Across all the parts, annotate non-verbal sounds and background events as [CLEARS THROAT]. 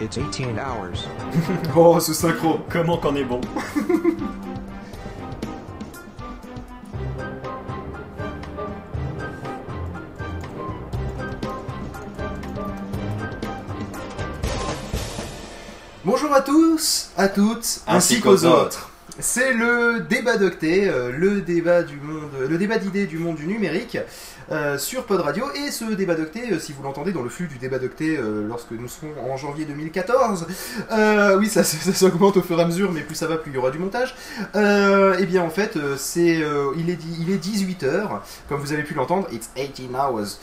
It's 18 hours. [LAUGHS] Oh, ce synchro Comment qu'on est bon [LAUGHS] à toutes, ainsi, Ainsi qu'aux qu'aux autres. C'est le débat d'octet, euh, le débat du monde, le débat d'idées du monde du numérique euh, sur Pod Radio. Et ce débat d'octet, euh, si vous l'entendez dans le flux du débat d'octet lorsque nous serons en janvier 2014, euh, oui, ça, s'augmente au fur et à mesure, mais plus ça va, plus il y aura du montage. Et bien en fait, c'est, il est, dit- il est 18 h comme vous avez pu l'entendre, it's 18 hours.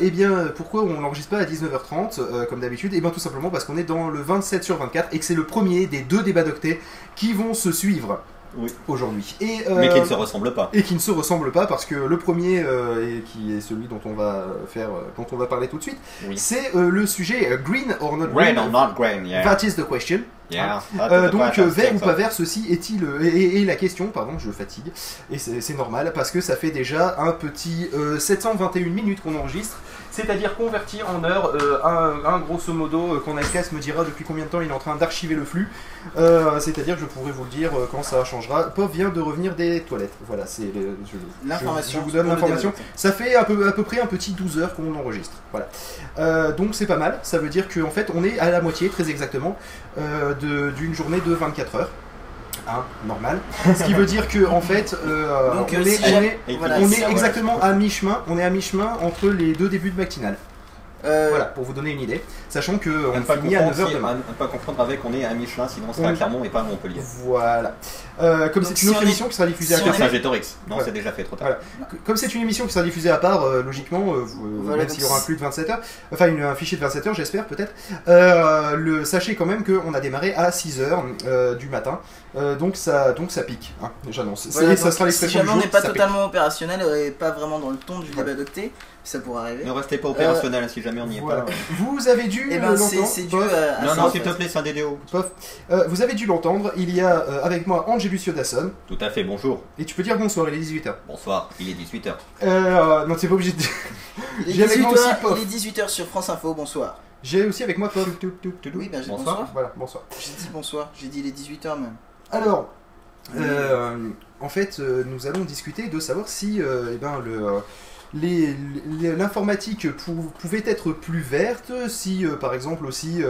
Et bien pourquoi on n'enregistre pas à 19h30 euh, comme d'habitude? Et bien tout simplement parce qu'on est dans le 27 sur 24 et que c'est le premier des deux débats d'octet qui vont se suivre Oui. aujourd'hui. Et, euh, Mais qui ne se ressemblent pas. et qui ne se ressemblent pas parce que le premier euh, et qui est celui dont on va faire euh, dont on va parler tout de suite Oui. c'est euh, le sujet euh, green or not Green? Green or not green, yeah. that is the question Yeah. Euh, the donc euh, vert ou pas vert ceci est-il euh, et, la question pardon je fatigue et c'est normal parce que ça fait déjà un petit euh, 721 minutes qu'on enregistre c'est-à-dire converti en heures euh, un, un grosso modo euh, Nightcast me dira depuis combien de temps il est en train d'archiver le flux Euh, c'est-à-dire que je pourrai vous le dire quand ça changera Pov vient de revenir des toilettes voilà c'est L'information. je, je vous donne l'information ça fait à peu, à peu près un petit 12 heures qu'on enregistre. Voilà. Donc c'est pas mal. Ça veut dire qu'en fait on est à la moitié, très exactement, d'une journée de 24 heures. Hein, normal. Ce qui veut dire que en fait, euh, Donc, on, euh, est, si on est- Et Voilà, on si- est voilà. exactement à mi-chemin. On est à mi-chemin entre les deux débuts de matinale. Euh, Voilà, pour vous donner une idée. Sachant que on finit à confondre 9h si- demain. ne pas confondre avec on est à Michelin, sinon on Oui. à Clermont et pas à Montpellier. Voilà. Euh, comme c'est si une autre est- émission qui sera diffusée si à est- part. Non, c'est déjà fait trop tard. Voilà. Comme c'est une émission qui sera diffusée à part, euh, logiquement, même s'il y aura un flux de 27 heures, enfin une- un fichier de 27 heures, j'espère peut-être, le, sachez quand même qu'on a démarré à 6 heures euh, du matin, Euh, donc, ça, donc ça pique, hein, j'annonce. C'est- ça sera si l'expression jamais du on n'est pas ça pique. totalement opérationnel et pas vraiment dans le ton du débat d'octet, ça pourrait arriver. Ne restez pas opérationnel si jamais on n'y est Voilà. pas. Vous avez dû euh, ben c'est l'entendre, c'est dû Pof, à, à Non, non, s'il te plaît, c'est un DDO. Euh, vous avez dû l'entendre, il y a euh, avec moi Angelus Yodasson, Tout à fait, bonjour. et tu peux dire bonsoir, il est 18h. Bonsoir, il est 18h. Euh, non, t'es pas obligé de dire. Il est J'ai avec moi aussi 18h Pof. il est 18h sur France Info, bonsoir. J'ai aussi avec moi Pof. Oui, ben j'ai Bonsoir. bonsoir. Voilà, bonsoir. J'ai dit bonsoir, j'ai dit il est 18h même. Alors, euh, en fait, euh, nous allons discuter de savoir si euh, eh ben, le, euh, les- les- l'informatique pou- pouvait être plus verte, si par exemple aussi,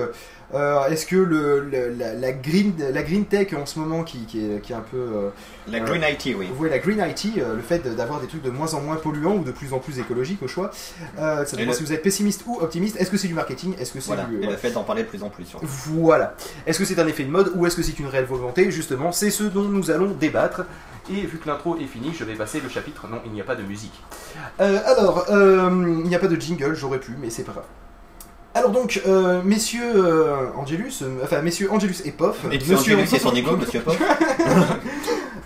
euh, euh, est-ce que le, le- la, la green, la green tech en ce moment qui, qui est, qui est un peu... euh, La Euh, Green IT, oui. vous voyez, la green IT, euh, le fait d'avoir des trucs de moins en moins polluants ou de plus en plus écologiques au choix, euh, ça dépend le- si vous êtes pessimiste ou optimiste, est-ce que c'est du marketing, est-ce que c'est Voilà, du... et le fait d'en parler de plus en plus. surtout. Voilà. Est-ce que c'est un effet de mode ou est-ce que c'est une réelle volonté? Justement, c'est ce dont nous allons débattre. Et vu que l'intro est finie, je vais passer le chapitre. Non, il n'y a pas de musique. Euh, alors, euh, il n'y a pas de jingle, j'aurais pu, mais c'est pas grave. Alors donc, euh, messieurs euh, Angelus, euh, enfin messieurs Angelus et Poff, Et tu Angelus, c'est son ego, monsieur [LAUGHS]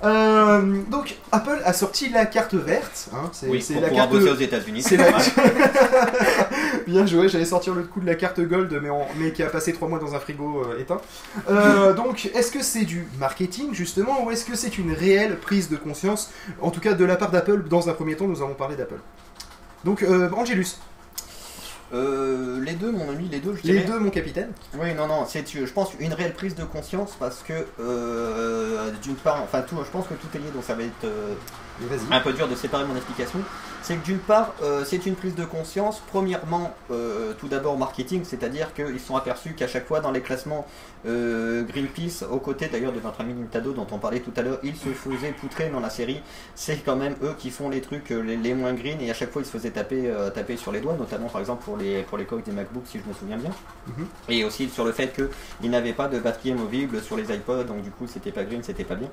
Euh, donc Apple a sorti la carte verte. Hein, c'est Oui, c'est pour la pouvoir carte. bosser aux États-Unis. C'est la... [LAUGHS] [LAUGHS] Bien joué, j'allais sortir le coup de la carte Gold, mais, mais qui a passé trois mois dans un frigo éteint. Donc, est-ce que c'est du marketing justement, ou est-ce que c'est une réelle prise de conscience, en tout cas de la part d'Apple Dans un premier temps, nous allons parler d'Apple. Donc, Angelus, Euh, les deux, mon ami, les deux, je les dirais. deux, mon capitaine. Oui, non, non, c'est, je pense, une réelle prise de conscience parce que, euh, d'une part, enfin, tout, je pense que tout est lié, donc ça va être euh, un peu dur de séparer mon explication. C'est que d'une part, euh, c'est une prise de conscience, premièrement, euh, tout d'abord marketing, c'est-à-dire qu'ils sont aperçus qu'à chaque fois dans les classements euh, Greenpeace, aux côtés d'ailleurs de notre ami Nintendo dont on parlait tout à l'heure, ils se faisaient poutrer dans la série. C'est quand même eux qui font les trucs les, les moins green et à chaque fois ils se faisaient taper, taper sur les doigts, notamment par exemple pour les, pour les coques des MacBooks si je me souviens bien. Mhm. Et aussi sur le fait qu'ils n'avaient pas de batterie amovible sur les iPods, donc du coup c'était pas green, c'était pas bien.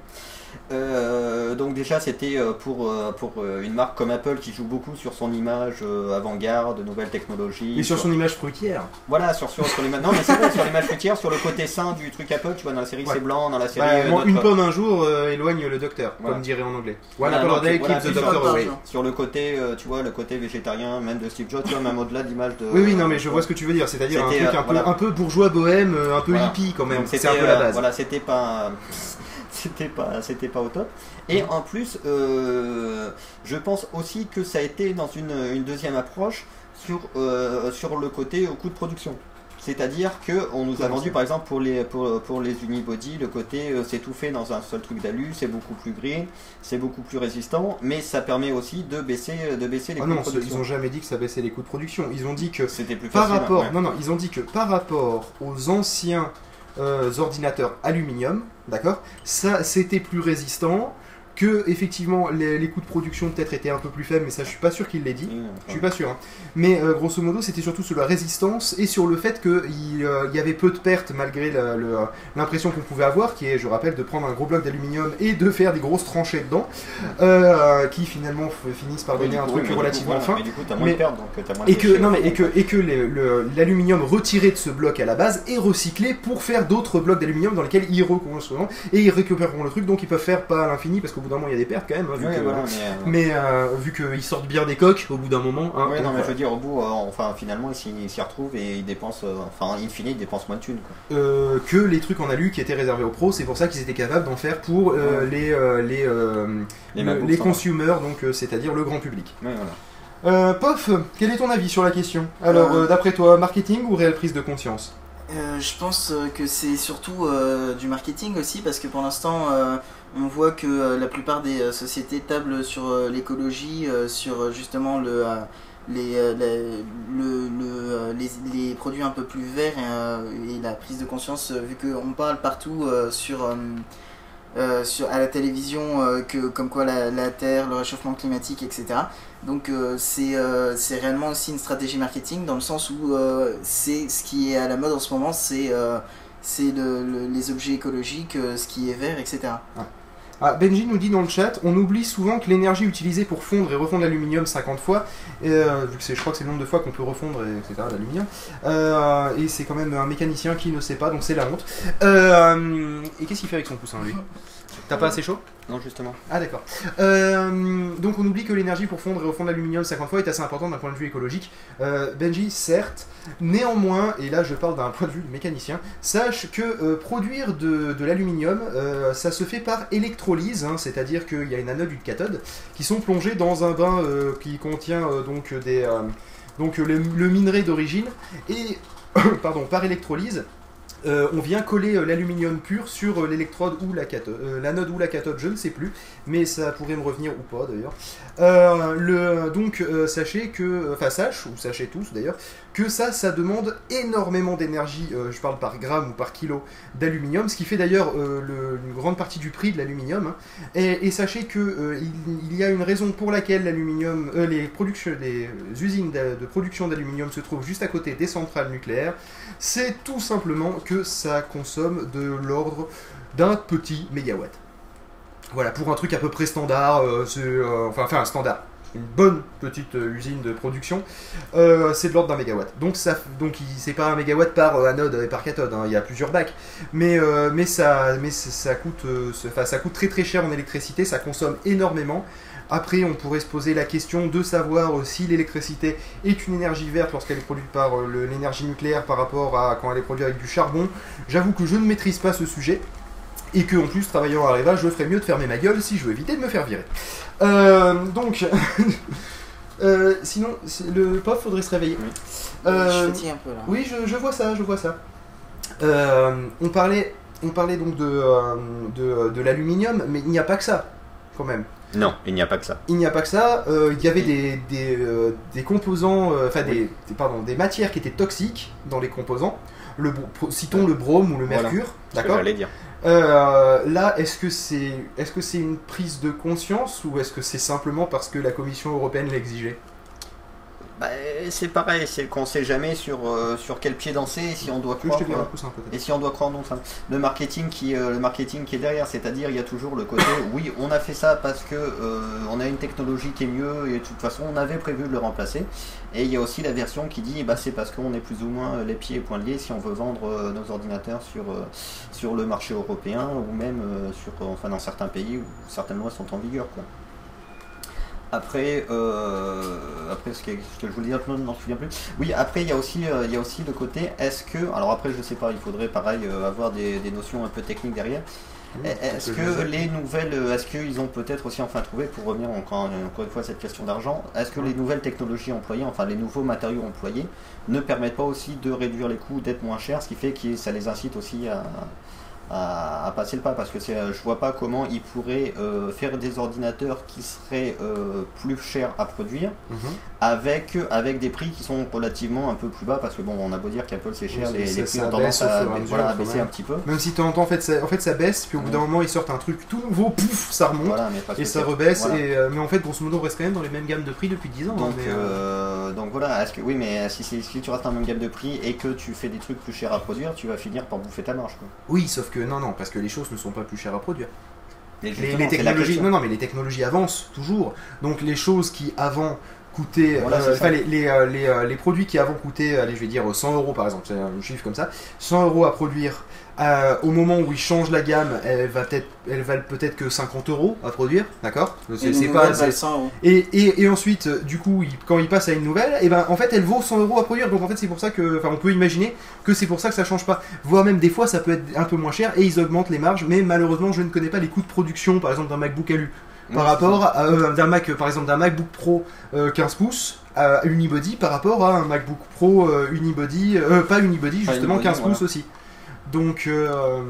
Donc déjà c'était pour, pour une marque comme Apple qui joue beaucoup sur son image euh, avant-garde, nouvelles technologies. Et sur son image fruitière. Voilà, sur, sur, sur les non, mais c'est vrai, sur l'image fruitière, sur le côté sain du truc Apple, tu vois, dans la série Ouais. c'est blanc, dans la série. Bah, euh, notre- une pomme un jour euh, éloigne le docteur, Voilà. comme dirait en anglais. Voilà, apple non, a day tu- voilà, keeps the doctor sur- away. Sur le côté, tu vois, le côté végétarien, même de Steve Jobs, tu vois, même au-delà de l'image de. Oui, oui, non, mais je vois ce que tu veux dire. C'est-à-dire un truc un, peu, un peu bourgeois bohème, un peu hippie quand même. C'est un peu la base. Voilà, c'était pas, [LAUGHS] c'était pas, c'était pas au top. Et en plus, euh, je pense aussi que ça a été dans une, une deuxième approche sur euh, sur le côté au coût de production. C'est-à-dire que on nous a vendu par exemple pour les pour, pour les unibody le côté euh, c'est tout fait dans un seul truc d'alu, c'est beaucoup plus gris, c'est beaucoup plus résistant, mais ça permet aussi de baisser de baisser les Ah coûts de non, ce- ils production. ont jamais dit que ça baissait les coûts de production. Ils ont dit que C'était plus par facile. rapport, ouais. non, non, ils ont dit que par rapport aux anciens euh, ordinateurs aluminium, d'accord, ça c'était plus résistant. Que effectivement les, les coûts de production peut-être étaient un peu plus faibles, mais ça je suis pas sûr qu'il l'ait dit. Oui, Je suis pas sûr. hein. Mais euh, grosso modo, c'était surtout sur la résistance et sur le fait qu'il euh, y avait peu de pertes malgré l'impression qu'on pouvait avoir, qui est, je rappelle, de prendre un gros bloc d'aluminium et de faire des grosses tranchées dedans, euh, qui finalement finissent par donner un truc relativement fin. Et que, non, mais, et que, et que l'aluminium retiré de ce bloc à la base est recyclé pour faire d'autres blocs d'aluminium dans lesquels ils reconstruiront et ils récupéreront le truc, donc ils peuvent faire pas à l'infini parce qu'au bout d'un moment il y a des pertes quand même. hein, vu Oui, que- voilà, mais, euh, Mais euh, vu qu'ils sortent bien des coques au bout d'un moment. hein, Ouais, donc, non, mais je veux dire, au bout, euh, enfin, finalement, ils s'y retrouvent et ils dépensent, euh, enfin, in fine, ils dépensent moins de thunes, quoi. euh, que les trucs en alu qui étaient réservés aux pros. C'est pour ça qu'ils étaient capables d'en faire pour euh, Ouais. les, euh, les, euh, le- consumers, donc euh, c'est-à-dire le grand public. Ouais, voilà. Euh, Pof, quel est ton avis sur la question? Alors, Euh, euh, d'après toi, marketing ou réelle prise de conscience? Euh, je pense euh, que c'est surtout euh, du marketing aussi parce que pour l'instant euh, on voit que euh, la plupart des euh, sociétés tablent sur l'écologie, sur justement le, les, produits un peu plus verts et, euh, la prise de conscience vu qu'on parle partout sur, sur, à la télévision que, comme quoi la, Terre, le réchauffement climatique, etc. Donc c'est réellement aussi une stratégie marketing dans le sens où c'est ce qui est à la mode en ce moment, c'est c'est le- le- les objets écologiques, ce qui est vert, etc. Ah, Benji nous dit dans le chat, on oublie souvent que l'énergie utilisée pour fondre et refondre l'aluminium 50 fois, euh, vu que je crois que c'est le nombre de fois qu'on peut refondre, et, etc. l'aluminium, euh, et c'est quand même un mécanicien qui ne sait pas, donc c'est la honte. Euh, et qu'est-ce qu'il fait avec son poussin lui? T'as pas assez chaud? Non, justement. Ah d'accord. Euh, donc on oublie que l'énergie pour fondre et refondre l'aluminium 50 fois est assez importante d'un point de vue écologique. Euh, Benji, certes, néanmoins, et là je parle d'un point de vue mécanicien, sache que euh, produire de, de l'aluminium, ça se fait par électrolyse, hein, c'est-à-dire qu'il y a une anode et une cathode qui sont plongées dans un bain qui contient donc des donc le, le minerai d'origine et [COUGHS] pardon par électrolyse. Euh, on vient coller euh, l'aluminium pur sur euh, l'électrode ou la cathode, l'anode ou la cathode, je ne sais plus, mais ça pourrait me revenir ou pas d'ailleurs. Euh, donc euh, sachez que, enfin sache, ou sachez tous d'ailleurs, que ça, ça demande énormément d'énergie, euh, je parle par gramme ou par kilo d'aluminium, ce qui fait d'ailleurs euh, le- une grande partie du prix de l'aluminium. hein. Et, sachez que euh, il, y a une raison pour laquelle l'aluminium, euh, les, usines de production d'aluminium se trouvent juste à côté des centrales nucléaires. C'est tout simplement que ça consomme de l'ordre d'un petit mégawatt. Voilà, pour un truc à peu près standard, euh, euh, enfin, un standard, une bonne petite euh, usine de production, c'est de l'ordre d'un mégawatt. Donc ça, donc c'est pas un mégawatt par anode et par cathode, hein, il y a plusieurs bacs, mais mais ça, mais ça, coûte, ça- coûte très très cher en électricité, ça consomme énormément. Après, on pourrait se poser la question de savoir si l'électricité est une énergie verte lorsqu'elle est produite par l'énergie nucléaire par rapport à quand elle est produite avec du charbon. J'avoue que je ne maîtrise pas ce sujet. Et que en plus, travaillant à Areva, je ferais mieux de fermer ma gueule si je veux éviter de me faire virer. Euh, donc, [LAUGHS] euh, sinon, le POF faudrait se réveiller. Oui. Euh, je fatigue un peu là. oui, je, je vois ça, je vois ça. Euh, on, parlait, on parlait donc de, de, de l'aluminium, mais il n'y a pas que ça, quand même. Non, il n'y a pas que ça. Il n'y a pas que ça, euh, il y avait des, des, euh, des composants, euh, enfin des, des- pardon, des matières qui étaient toxiques dans les composants. Le, citons le brome ou le Voilà. mercure, que d'accord j'allais dire. Euh, Là, est-ce que c'est est -ce c'est une prise de conscience ou est-ce que c'est simplement parce que la Commission européenne l'exigeait? Bah, c'est pareil, c'est qu'on sait jamais sur, euh, sur quel pied danser et si on doit je croire. te euh, et si on doit croire non, enfin, le marketing qui euh, le marketing qui est derrière, c'est-à-dire il y a toujours le côté [COUGHS] oui on a fait ça parce que euh, on a une technologie qui est mieux et de toute façon on avait prévu de le remplacer. Et il y a aussi la version qui dit bah c'est parce qu'on est plus ou moins les pieds et poings liés si on veut vendre nos ordinateurs sur sur le marché européen ou même sur enfin dans certains pays où certaines lois sont en vigueur quoi. Après, euh, après ce que, je voulais dire, je m'en souviens plus. Oui, après il y a aussi, euh, il y a aussi le côté, est-ce que, alors après je sais pas, il faudrait pareil euh, avoir des, des notions un peu techniques derrière. Oui, Est-ce que les nouvelles, euh, est-ce qu'ils ont peut-être aussi enfin trouvé, pour revenir encore, encore une fois à cette question d'argent, est-ce que les nouvelles technologies employées, enfin les nouveaux matériaux employés, ne permettent pas aussi de réduire les coûts, d'être moins chers, ce qui fait que ça les incite aussi à, à, passer le pas, parce que euh, je vois pas comment ils pourraient euh, faire des ordinateurs qui seraient euh, plus chers à produire, Mhm. Avec, avec des prix qui sont relativement un peu plus bas, parce que bon, on a beau dire qu'Apple c'est cher, Oui, les, ça- les prix ont tendance à, voilà, à baisser un petit peu. Même si de temps en temps, en fait, ça, en fait, ça baisse, puis au bout d'un moment, ils sortent un truc tout nouveau, pouf, ça remonte, Voilà, et ça rebaisse, voilà. et, euh, mais en fait, grosso modo, on reste quand même dans les mêmes gammes de prix depuis 10 ans. hein, Donc, mais, euh, euh, donc voilà, est-ce que oui, mais si, tu restes dans la même gamme de prix et que tu fais des trucs plus chers à produire, tu vas finir par bouffer ta marge. Quoi. Oui, sauf que non, non, parce que les choses ne sont pas plus chères à produire. Les, technologies, non, non, mais les technologies avancent toujours. Donc les choses qui avant coûtaient, Voilà, euh, enfin les, les, euh, les, euh, les produits qui avant coûtaient, allez, je vais dire 100 euros par exemple, c'est un chiffre comme ça, 100 euros à produire. euh, au moment où ils changent la gamme, elle va peut-être, elle valent peut-être que 50 euros à produire, d'accord? Et C'est les c'est nouvelles pas, valent c'est- 100 euros. et, et, et ensuite, euh, du coup, il- quand il passe à une nouvelle, et ben en fait, elle vaut 100 euros à produire. Donc en fait, c'est pour ça que, enfin, on peut imaginer que c'est pour ça que ça change pas. Voire même des fois, ça peut être un peu moins cher et ils augmentent les marges. Mais malheureusement, je ne connais pas les coûts de production, par exemple, d'un MacBook Alu par rapport à euh, d'un Mac, par exemple, d'un MacBook Pro euh, 15 pouces à unibody par rapport à un MacBook Pro euh, unibody, euh, pas unibody, Pas justement unibody, 15 pouces voilà. aussi. Donc, euh,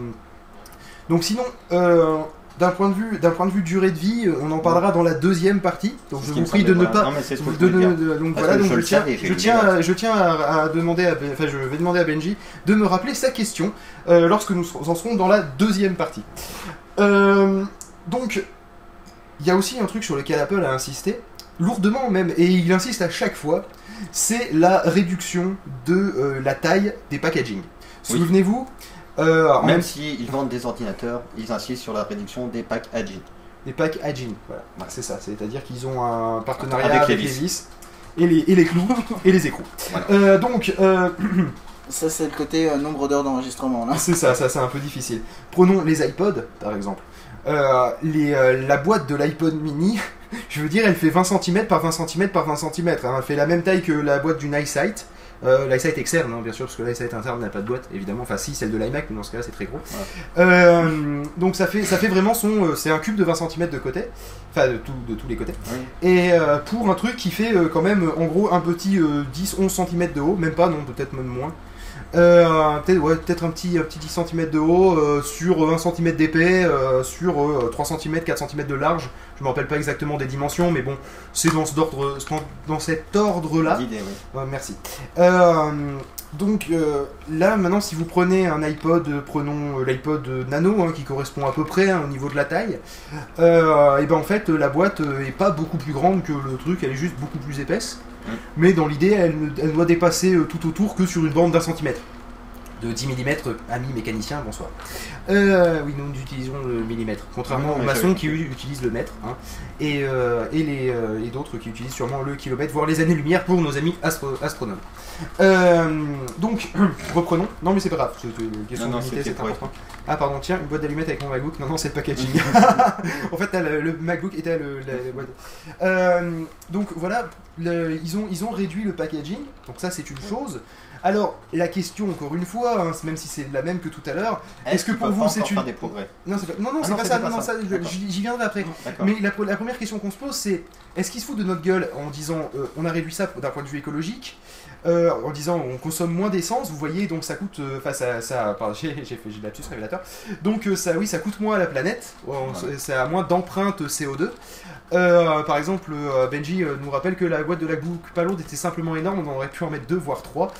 donc sinon. euh, d'un point de vue, d'un point de vue durée de vie, on en parlera dans la deuxième partie. Donc je vous prie de ne pas donc voilà, donc je tiens, je tiens, je tiens à, demander, à, Ben- enfin je vais demander à Benji de me rappeler sa question euh, lorsque nous en serons dans la deuxième partie. Euh, donc il y a aussi un truc sur lequel Apple a insisté lourdement même, et il insiste à chaque fois, c'est la réduction de euh, la taille des packaging. Oui. Souvenez-vous, euh, en Même même s'ils vendent des ordinateurs, ils insistent sur la réduction des packs AG. des packs Agin, voilà, c'est ça, c'est-à-dire qu'ils ont un partenariat Avec avec, les les vis. et les, et les clous [LAUGHS] et les écrous. Voilà. Euh, donc, euh, [COUGHS] Ça, c'est le côté euh, nombre d'heures d'enregistrement. là. c'est ça, ça c'est un peu difficile. Prenons les iPods, par exemple. Euh, les, euh, la boîte de l'iPod mini, [LAUGHS] je veux dire, elle fait 20 cm par 20 cm par 20 cm. Elle fait la même taille que la boîte d'une iSight. Euh, L'iSight externe, hein, bien sûr, parce que l'iSight interne n'a pas de boîte, évidemment. Enfin, si, celle de l'iMac, mais dans ce cas-là, c'est très gros. Euh, donc, ça fait, ça fait vraiment son. euh, c'est un cube de 20 cm de côté. Enfin, de, tout- de tous les côtés. Oui. Et euh, pour un truc qui fait euh, quand même, euh, en gros, un petit 10-11 cm de haut, même pas, non, peut-être même moins. Euh, peut-être ouais, un petit, un petit 10 cm de haut, euh, sur 1 cm d'épais, euh, sur euh, 3 cm, 4 cm de large. Je me rappelle pas exactement des dimensions, mais bon, c'est dans, ce ordre, dans cet ordre-là. D'idée, oui. Ouais, merci. Euh, donc là, maintenant, si vous prenez un iPod, prenons l'iPod Nano, hein, qui correspond à peu près hein, au niveau de la taille, et ben en fait, la boîte est pas beaucoup plus grande que le truc, elle est juste beaucoup plus épaisse. Mm. Mais dans l'idée, elle, ne- elle doit dépasser euh, tout autour que sur une bande d'un centimètre. De 10 mm, ami mécanicien, bonsoir. Euh, oui, nous utilisons le millimètre, contrairement non, aux maçons qui utilisent le mètre, hein, et, euh, et, les, euh, et d'autres qui utilisent sûrement le kilomètre, voire les années-lumière pour nos amis astro- astronomes. Euh, donc, [CLEARS THROAT] reprenons. Non, mais c'est pas grave, c'est une question Non, non, d'unité, c'était c'est pour important. Ah, pardon, tiens, une boîte d'allumettes avec mon MacBook. Non, non, c'est le packaging. [LAUGHS] en fait, le, le MacBook était le, la, la boîte. Donc voilà, le- ils, ont, ils ont réduit le packaging, donc ça c'est une chose. Alors, la question, encore une fois, hein, même si c'est la même que tout à l'heure, Est-ce que pour vous, c'est une- des progrès non, pas- non, non, Ah c'est pas c'était ça, pas non, ça. j'y viendrai après. Mais la première question qu'on se pose, c'est est-ce qu'ils se foutent de notre gueule en disant euh, on a réduit ça d'un point de vue écologique euh, en disant on consomme moins d'essence, vous voyez, donc ça coûte, euh, enfin ça, ça pardon, [LAUGHS] j'ai j'ai fait j'ai de lapsus révélateur, donc euh, ça, oui, ça coûte moins à la planète, On- ça a moins d'empreinte CO2. Euh, par exemple, euh, Benji euh, nous rappelle que la boîte de la MacBook pas lourde était simplement énorme, on aurait pu en mettre deux voire trois.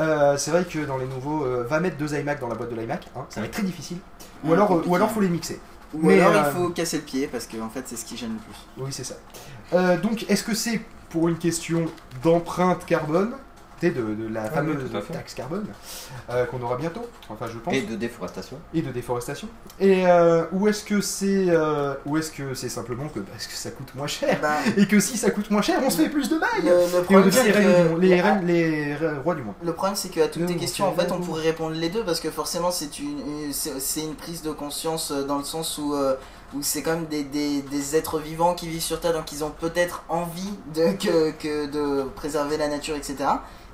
Euh, c'est vrai que dans les nouveaux, euh, va mettre deux iMac dans la boîte de l'iMac, hein, ça va être très difficile. Ou Ouais, alors, euh, ou alors faut les mixer. Ou Mais, alors euh, il faut casser le pied parce que en fait c'est ce qui gêne le plus. Oui, c'est ça. Euh, donc, est-ce que c'est pour une question d'empreinte carbone, de, de la fameuse taxe carbone, euh, qu'on aura bientôt, enfin je pense, Et de déforestation. et de déforestation. Et euh, où est-ce que c'est euh, ou est-ce que c'est simplement que parce que ça coûte moins cher Bah, et que si ça coûte moins cher, on se fait plus de bail le, le et on problème, devient les, c'est reines que- les, reines- les rois du monde. Le problème, c'est qu'à toutes tes on questions, en fait on pourrait répondre les deux parce que forcément, c'est une, une- c'est c'est une prise de conscience dans le sens où, euh, où c'est quand même des, des, des êtres vivants qui vivent sur Terre, donc ils ont peut-être envie de, que, que de préserver la nature, etc.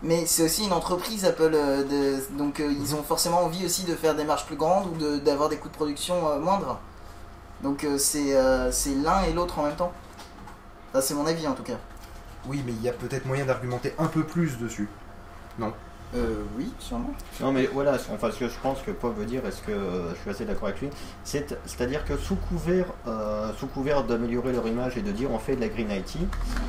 Mais c'est aussi une entreprise, Apple, euh, donc euh, ils ont forcément envie aussi de faire des marges plus grandes ou d'avoir des coûts de production euh, moindres. Donc c'est l'un et l'autre en même temps. Enfin, c'est mon avis en tout cas. Oui, mais il y a peut-être moyen d'argumenter un peu plus dessus. Euh, oui, sûrement. Non mais voilà, enfin ce que je pense que Paul veut dire, est-ce que euh, je suis assez d'accord avec lui, c'est- c'est-à-dire que sous couvert, euh, sous couvert d'améliorer leur image et de dire on fait de la green IT,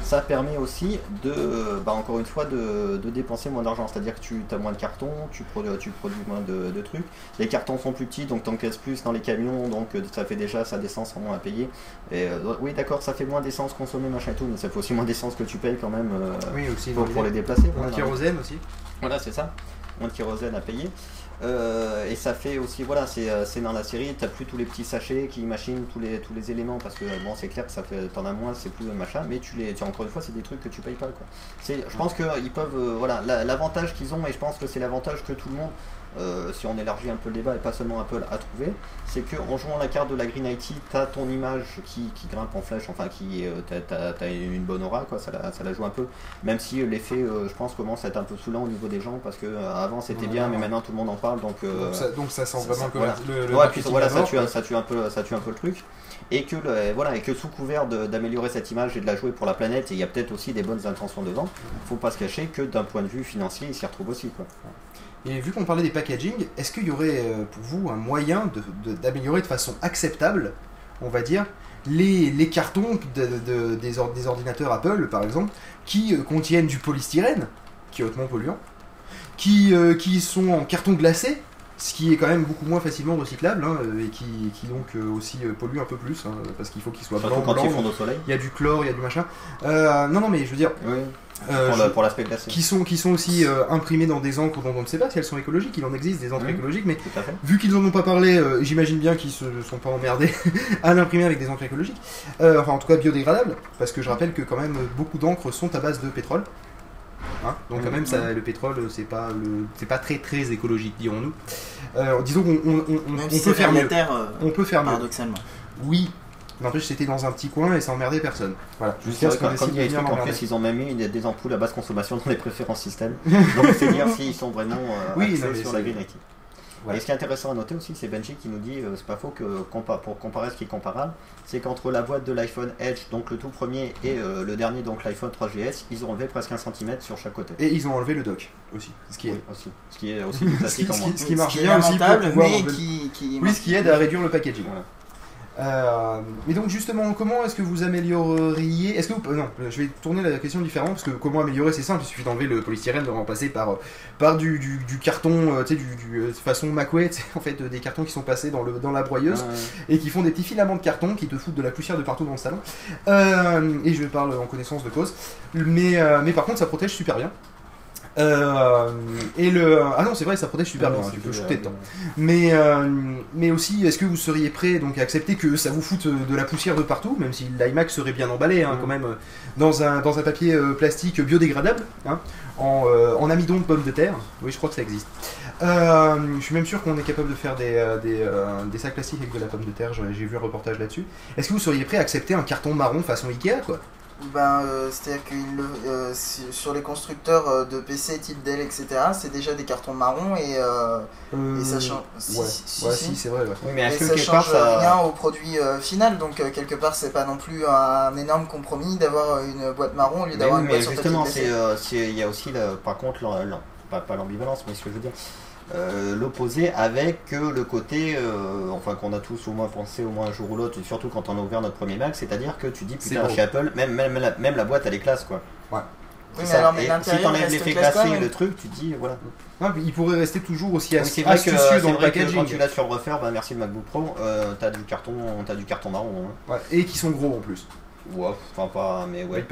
ça permet aussi de, euh, bah, encore une fois, de, de dépenser moins d'argent. C'est-à-dire que tu as moins de cartons, tu produis, tu produis moins de, de trucs. Les cartons sont plus petits, donc t'encaisses plus dans les camions, donc euh, ça fait déjà sa d'essence en moins à payer. Et euh, oui d'accord, ça fait moins d'essence consommée, machin et tout, mais ça fait aussi moins d'essence que tu payes quand même euh, Oui, aussi. pour, les déplacer. Voilà. kérosène aussi. Voilà, c'est ça. Moins de kérosène à payer. Euh, et ça fait aussi, voilà, c'est euh, c'est dans la série, t'as plus tous les petits sachets qui machinent tous les, tous les éléments parce que bon, c'est clair ça fait, t'en as moins, c'est plus machin, mais tu les, tu, encore une fois, c'est des trucs que tu payes pas quoi. Je pense qu'ils peuvent, euh, voilà, la- l'avantage qu'ils ont, et je pense que c'est l'avantage que tout le monde, euh, si on élargit un peu le débat et pas seulement Apple, a trouvé, c'est qu'en jouant la carte de la Green IT, t'as ton image qui, qui grimpe en flèche, enfin qui, euh, t'as, une bonne aura quoi, ça la, ça la joue un peu. Même si euh, l'effet, euh, je pense, commence à être un peu saoulant au niveau des gens parce que euh, avant c'était Ouais, bien, mais maintenant tout le monde en parle, donc. euh, Donc, ça, donc ça sent vraiment ça- que voilà. le, le Ouais, puis voilà, à tue, ça tue un peu, ça tue un peu le truc. Et que voilà, et que sous couvert d'améliorer cette image et de la jouer pour la planète, et il y a peut-être aussi des bonnes intentions dedans. Faut pas se cacher que d'un point de vue financier, ils s'y retrouvent aussi quoi. Et vu qu'on parlait des packaging, est-ce qu'il y aurait euh, pour vous un moyen d'améliorer de, façon acceptable, on va dire, les, cartons de- de- des, or- des ordinateurs Apple, par exemple, qui euh, contiennent du polystyrène, qui est hautement polluant, qui, euh, qui sont en carton glacé, ce qui est quand même beaucoup moins facilement recyclable, hein, et qui, qui donc euh, aussi euh, pollue un peu plus, hein, parce qu'il faut qu'il soit blanc, quand blanc, ils font au soleil. il y a du chlore, il y a du machin. Euh, non, non, mais je veux dire, Oui. euh, pour je- la- pour l'aspect glacé. qui sont, qui sont aussi imprimés dans des encres dont on ne sait pas si elles sont écologiques. Il en existe des encres Oui. écologiques, mais vu qu'ils en ont pas parlé, j'imagine bien qu'ils se sont pas emmerdés [LAUGHS] à l'imprimer avec des encres écologiques. Enfin, en tout cas biodégradables, parce que je rappelle que quand même beaucoup d'encres sont à base de pétrole. Hein Donc quand même, ça, le pétrole, c'est pas le, c'est pas très très écologique, dirons-nous. Euh, disons qu'on on, on- on- si peut c'est faire mieux. Terre, euh, On peut faire mieux. paradoxalement. Oui. N'empêche, c'était dans un petit coin et ça emmerdait personne. Voilà. Comme décide il y a de des venir trucs, en plus, ils ont même mis des, des ampoules à basse consommation dans les préférences système. [LAUGHS] Donc c'est dire s'ils sont vraiment euh, Oui, axés non, mais sur la green Et ce qui est intéressant à noter aussi, c'est Benji qui nous dit, euh, c'est pas faux que compa- pour comparer ce qui est comparable, c'est qu'entre la boîte de l'iPhone Edge, donc le tout premier, et euh, le dernier, donc l'iPhone 3GS, ils ont enlevé presque un centimètre sur chaque côté. Et ils ont enlevé le dock aussi. Ce qui est Oui, aussi. Ce qui est aussi [LAUGHS] Ce qui- en ce moins. qui- ce qui marche est bien aussi pour lamentable, pouvoir mais qui, qui Oui, ce qui aide à réduire le packaging. Voilà. Euh, mais donc justement, comment est-ce que vous amélioreriez Est-ce que vous euh, non, je vais tourner la question différemment parce que comment améliorer c'est simple, il suffit d'enlever le polystyrène, de le remplacer par euh, par du, du, du carton, euh, tu sais, du, du façon Macway, [LAUGHS] tu sais, en fait, des cartons qui sont passés dans le dans la broyeuse Ouais. et qui font des petits filaments de carton qui te foutent de la poussière de partout dans le salon. Euh, et je parle en connaissance de cause. Mais euh, mais par contre, ça protège super bien. Euh, et le ah non c'est vrai ça protège super Ah bien non, tu peux shooter euh, dedans mais, euh, mais aussi, est-ce que vous seriez prêt donc, à accepter que ça vous foute euh, de la poussière de partout, même si l'iMac serait bien emballé, hein, quand même, euh, dans un, dans un papier euh, plastique biodégradable, hein, en, euh, en amidon de pommes de terre? Oui, je crois que ça existe. Euh, je suis même sûr qu'on est capable de faire des, euh, des, euh, des sacs plastiques avec de la pomme de terre, j'ai j'ai vu un reportage là-dessus. Est-ce que vous seriez prêt à accepter un carton marron façon Ikea, quoi? Ben, euh, c'est-à-dire que euh, sur les constructeurs euh, de PC type Dell, etc., c'est déjà des cartons marrons et, euh, Euh, et ça change. Si, Ouais, si, si, ouais, si. si, c'est vrai, ouais. Oui, mais Et est-ce que ça quelque part change ça. rien au produit euh, final, donc euh, quelque part c'est pas non plus un énorme compromis d'avoir une boîte marron au lieu Mais, d'avoir une mais boîte sur papier justement, euh, il y a aussi, la- par contre, l'en- l'en- pas, pas l'ambivalence, mais ce que je veux dire, euh, l'opposé avec euh, le côté, euh, enfin qu'on a tous au moins pensé au moins un jour ou l'autre, surtout quand on a ouvert notre premier Mac, c'est-à-dire que tu dis C'est putain chez Apple, même, même, la, même la boîte elle est classe quoi. Oui, C'est mais ça. alors, mais Et si t'enlèves l'effet glacé et le truc, tu dis voilà. Il pourrait rester toujours aussi Oui, vrai que, astucieux dans le vrai que packaging. quand tu l'as sur refaire, bah merci le MacBook Pro, euh, t'as du carton, t'as du carton marron. hein. Ouais, et qui sont gros en plus. Ouais, enfin pas, mais Ouais, ouais.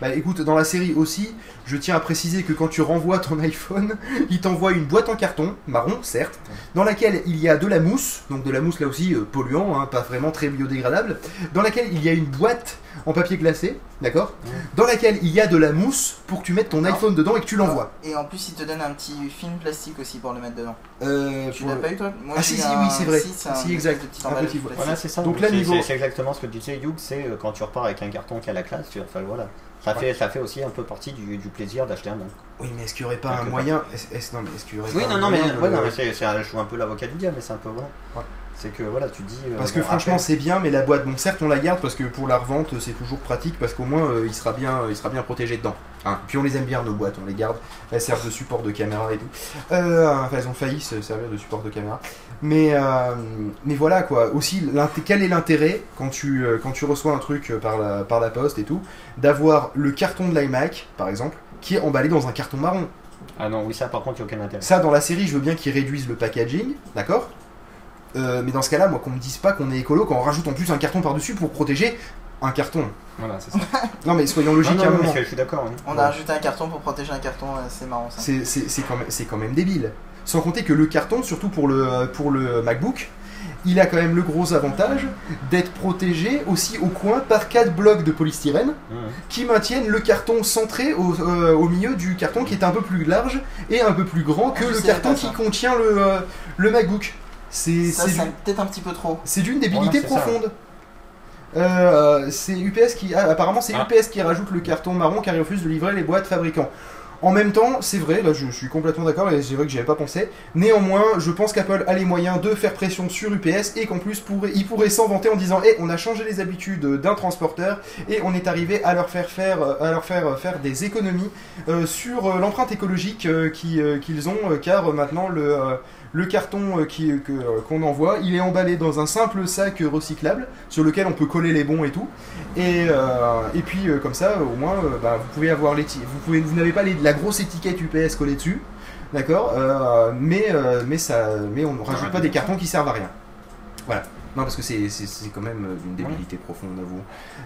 Bah écoute, dans la série aussi, je tiens à préciser que quand tu renvoies ton [LAUGHS] iPhone, il t'envoie une boîte en carton, marron certes, dans laquelle il y a de la mousse, donc de la mousse là aussi euh, polluant, hein, pas vraiment très biodégradable, dans laquelle il y a une boîte en papier glacé, d'accord Dans laquelle il y a de la mousse pour que tu mettes ton Non. iPhone dedans et que tu l'envoies. Et en plus, il te donne un petit film plastique aussi pour le mettre dedans. Euh, Tu l'as le- pas eu toi? Moi, Ah, si, si, un- oui, c'est vrai. Si, exact. de petit Un emballage petit- plastique. Voilà, c'est ça. Donc là, C'est- niveau- c'est- exactement ce que disait Hugh, c'est euh, quand tu repars avec un carton qui a la classe, tu, enfin voilà. Ça fait, ça fait aussi un peu partie du, du plaisir d'acheter un don. Oui, mais est-ce qu'il y aurait pas un moyen est-ce, est-ce- non, mais est-ce qu'il y aurait Oui, pas non, non, mais, moyen de- ouais, non, mais c'est, c'est un, je joue un peu l'avocat du diable, mais c'est un peu voilà. Ouais. C'est que voilà, tu dis. euh, Parce que bon, franchement, après- c'est bien, mais la boîte, bon, certes, on la garde parce que pour la revente, c'est toujours pratique parce qu'au moins, euh, il sera bien, il sera bien protégé dedans. Hein. Puis on les aime bien nos boîtes, on les garde. Elles servent de support de caméra et tout. Euh, enfin, elles ont failli se servir de support de caméra. Mais, euh, mais voilà quoi. Aussi, quel est l'intérêt quand tu, euh, quand tu reçois un truc euh, par la, par la poste et tout, d'avoir le carton de l'iMac, par exemple, qui est emballé dans un carton marron? Ah non, oui, ça par contre, il n'y a aucun intérêt. Ça, dans la série, je veux bien qu'ils réduisent le packaging, d'accord? Euh, Mais dans ce cas-là, moi, qu'on me dise pas qu'on est écolo, qu'on rajoute en plus un carton par-dessus pour protéger un carton. Voilà, c'est ça. [LAUGHS] Non, mais soyons logiques non, à un moment. mais je suis d'accord. oui. On Ouais. a rajouté un carton pour protéger un carton, c'est marrant ça. C'est c'est- c'est quand, même- c'est quand même débile. Sans compter que le carton, surtout pour le, pour le MacBook, il a quand même le gros avantage d'être protégé aussi au coin par quatre blocs de polystyrène qui maintiennent le carton centré au, euh, au milieu du carton qui est un peu plus large et un peu plus grand que Ah, je le carton qui contient le, euh, le MacBook. C'est peut-être un petit peu trop. c'est d'une débilité Voilà, profonde. Euh, c'est UPS qui ah, apparemment c'est Ah. UPS qui rajoute le carton marron car il refuse de livrer les boîtes fabricants. En même temps, c'est vrai, là je suis complètement d'accord et c'est vrai que j'y avais pas pensé. Néanmoins, je pense qu'Apple a les moyens de faire pression sur UPS et qu'en plus il pourrait s'en vanter en disant "Eh, on a changé les habitudes d'un transporteur et on est arrivé à leur faire faire des économies euh, sur euh, l'empreinte écologique euh, qui, qu'ils ont car maintenant le le carton euh, euh, qu'on envoie, il est emballé dans un simple sac euh, recyclable sur lequel on peut coller les bons et tout. Et, et puis comme ça, au moins, bah, vous pouvez avoir les, vous pouvez, vous n'avez pas les- la grosse étiquette UPS collée dessus, d'accord. mais mais ça, mais on ne rajoute pas des cartons qui servent à rien. Voilà. Non, parce que c'est, c'est, c'est quand même euh, d'une débilité profonde, avoue.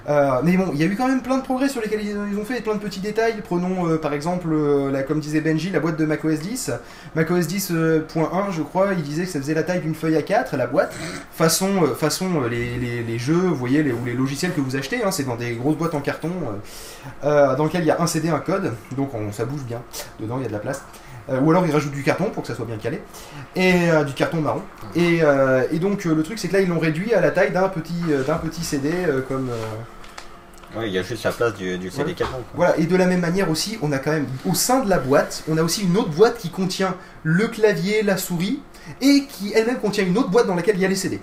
Euh, mais bon, il y a eu quand même plein de progrès sur lesquels ils, ils ont fait, et plein de petits détails. Prenons euh, par exemple, euh, la, comme disait Benji, la boîte de macOS 10. macOS 10.1, je crois, il disait que ça faisait la taille d'une feuille A4, la boîte. Façon, façon les, les- les jeux, vous voyez, les, ou les logiciels que vous achetez, hein, c'est dans des grosses boîtes en carton, dans lesquelles il y a un CD, un code, donc on, ça bouge bien. Dedans, il y a de la place. Euh, ou alors ils rajoutent du carton pour que ça soit bien calé, et euh, du carton marron. Et, euh, et donc le truc c'est que là ils l'ont réduit à la taille d'un petit, d'un petit CD comme... Ouais, il y a juste la place du, du CD quoi. voilà, et de la même manière aussi, on a quand même au sein de la boîte, on a aussi une autre boîte qui contient le clavier, la souris, et qui elle-même contient une autre boîte dans laquelle il y a les CD.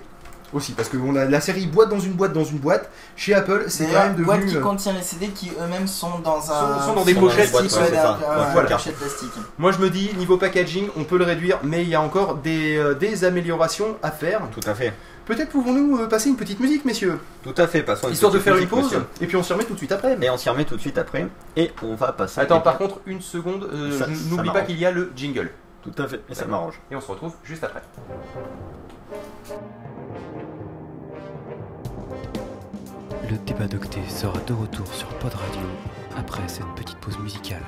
Aussi, parce qu'on a la série boîte dans une boîte dans une boîte. Chez Apple, c'est quand même boîte devenu. qui euh, contient les CD qui eux-mêmes sont dans un. Sont- sont dans des pochettes ouais, sont- c'est ça. Ouais, voilà. plastique. Moi je me dis, niveau packaging, on peut le réduire, mais il y a encore des, euh, des améliorations à faire. Tout à fait. Peut-être pouvons-nous euh, passer une petite musique, messieurs Tout à fait. Passons à Histoire de faire une musique, pause, monsieur. et puis on s'y remet tout de suite après. Et on s'y remet tout de suite après. Et on va passer. Attends, par contre, une seconde, euh, n'oublie pas qu'il y a le jingle. Tout à fait. Et ça m'arrange. Et on se retrouve juste après. Le débat d'octet sera de retour sur Pod Radio après cette petite pause musicale.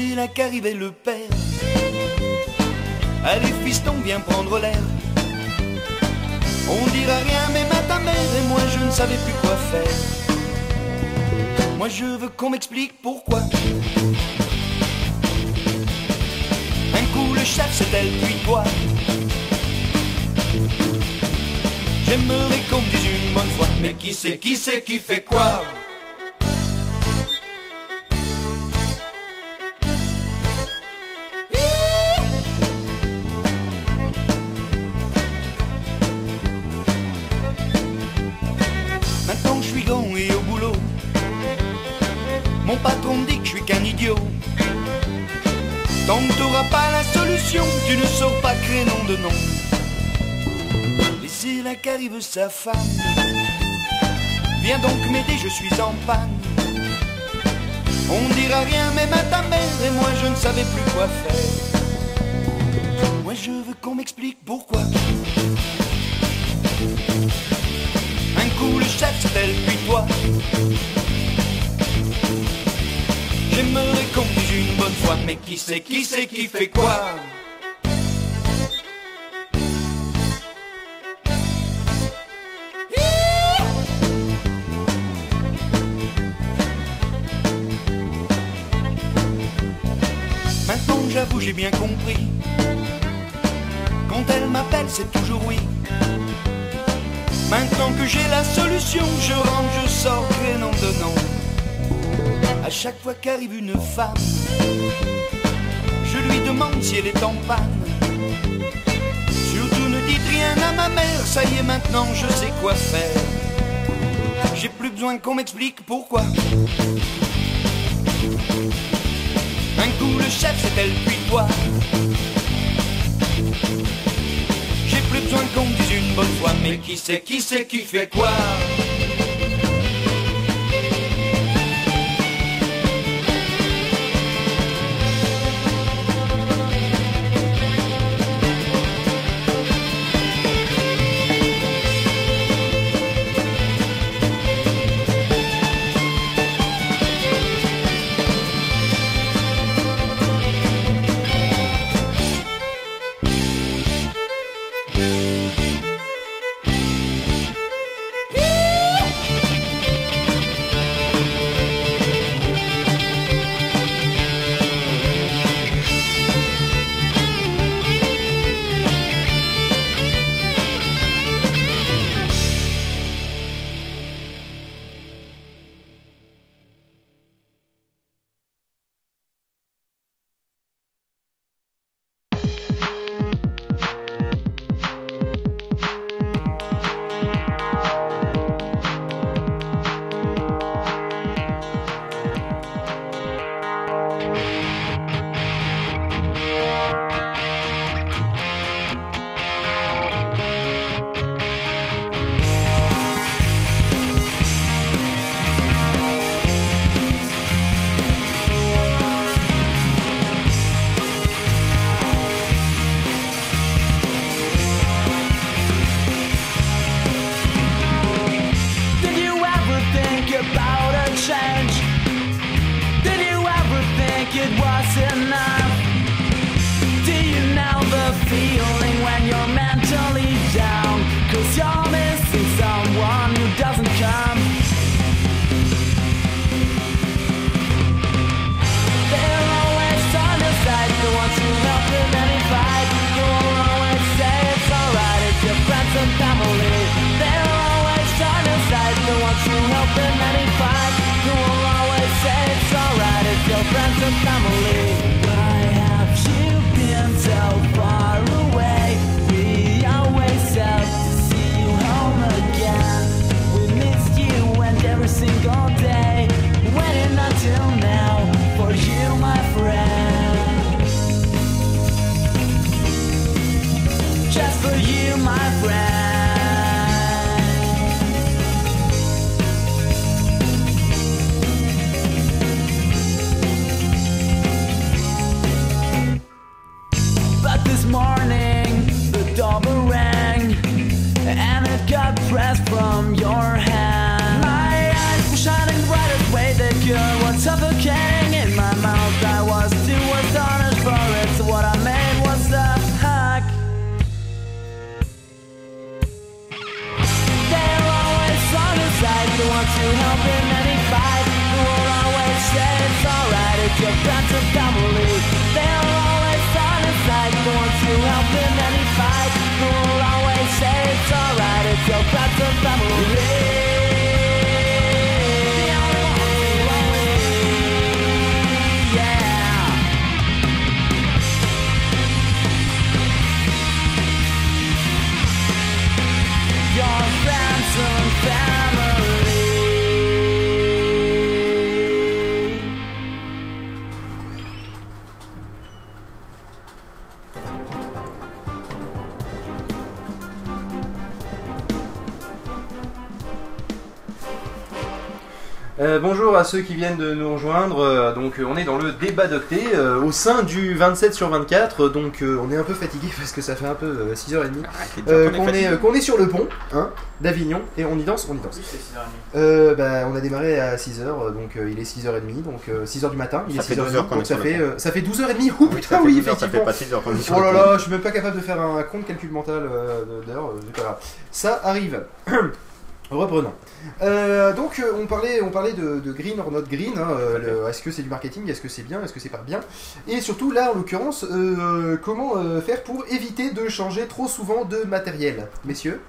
C'est là qu'arrivait le père. Allez fiston, viens prendre l'air. On dira rien même à ta mère et moi je ne savais plus quoi faire. Moi je veux qu'on m'explique pourquoi. Un coup le chef c'est elle puis toi J'aimerais qu'on me dise une bonne fois Mais qui c'est, qui c'est qui fait quoi? pas qu'on me dise que je suis qu'un idiot. Tant que t'auras pas la solution, tu ne sors pas créer nom de nom. Laissez là qu'arrive sa femme. Viens donc m'aider, je suis en panne. On dira rien même à ta mère et moi je ne savais plus quoi faire. Moi je veux qu'on m'explique pourquoi. Un coup le chef s'appelle puis toi. J'aimerais qu'on dise une bonne fois, mais qui c'est, qui c'est qui fait quoi? Maintenant j'avoue j'ai bien compris. Quand elle m'appelle c'est toujours oui. Maintenant que j'ai la solution Je rentre, je sors, prénom de nom À chaque fois qu'arrive une femme Je lui demande si elle est en panne. Surtout ne dites rien à ma mère Ça y est maintenant je sais quoi faire. J'ai plus besoin qu'on m'explique pourquoi. Un coup le chef c'est elle puis toi. J'ai plus besoin qu'on me dise une bonne fois Mais qui c'est, qui c'est qui fait quoi à ceux qui viennent de nous rejoindre. Euh, donc euh, on est dans le débat d'octet euh, au sein du 27 sur 24. Donc euh, on est un peu fatigué parce que ça fait un peu euh, 6h30 Arrêtez de dire euh, qu'on est qu'on est, euh, sur le pont hein, d'Avignon et on y danse, on y danse. Euh, bah, on a démarré à 6h, donc euh, il est 6h30, donc 6h du matin, il Ça est fait 6h 12 heures qu'on donc est ça sur le fait, pont. euh, ça fait 12h30, oh putain ça fait oui, 12 heures, ça fait effectivement. pas 6 heures qu'on est sur Oh là là, je suis même pas capable de faire un compte calcul mental euh, d'heure, euh, c'est pas grave. Ça arrive. Reprenons. Euh, donc euh, on parlait, on parlait de, de green or not green. hein, euh, est-ce que c'est du marketing Est-ce que c'est bien Est-ce que c'est pas bien? Et surtout là, en l'occurrence, euh, comment faire pour éviter de changer trop souvent de matériel, messieurs?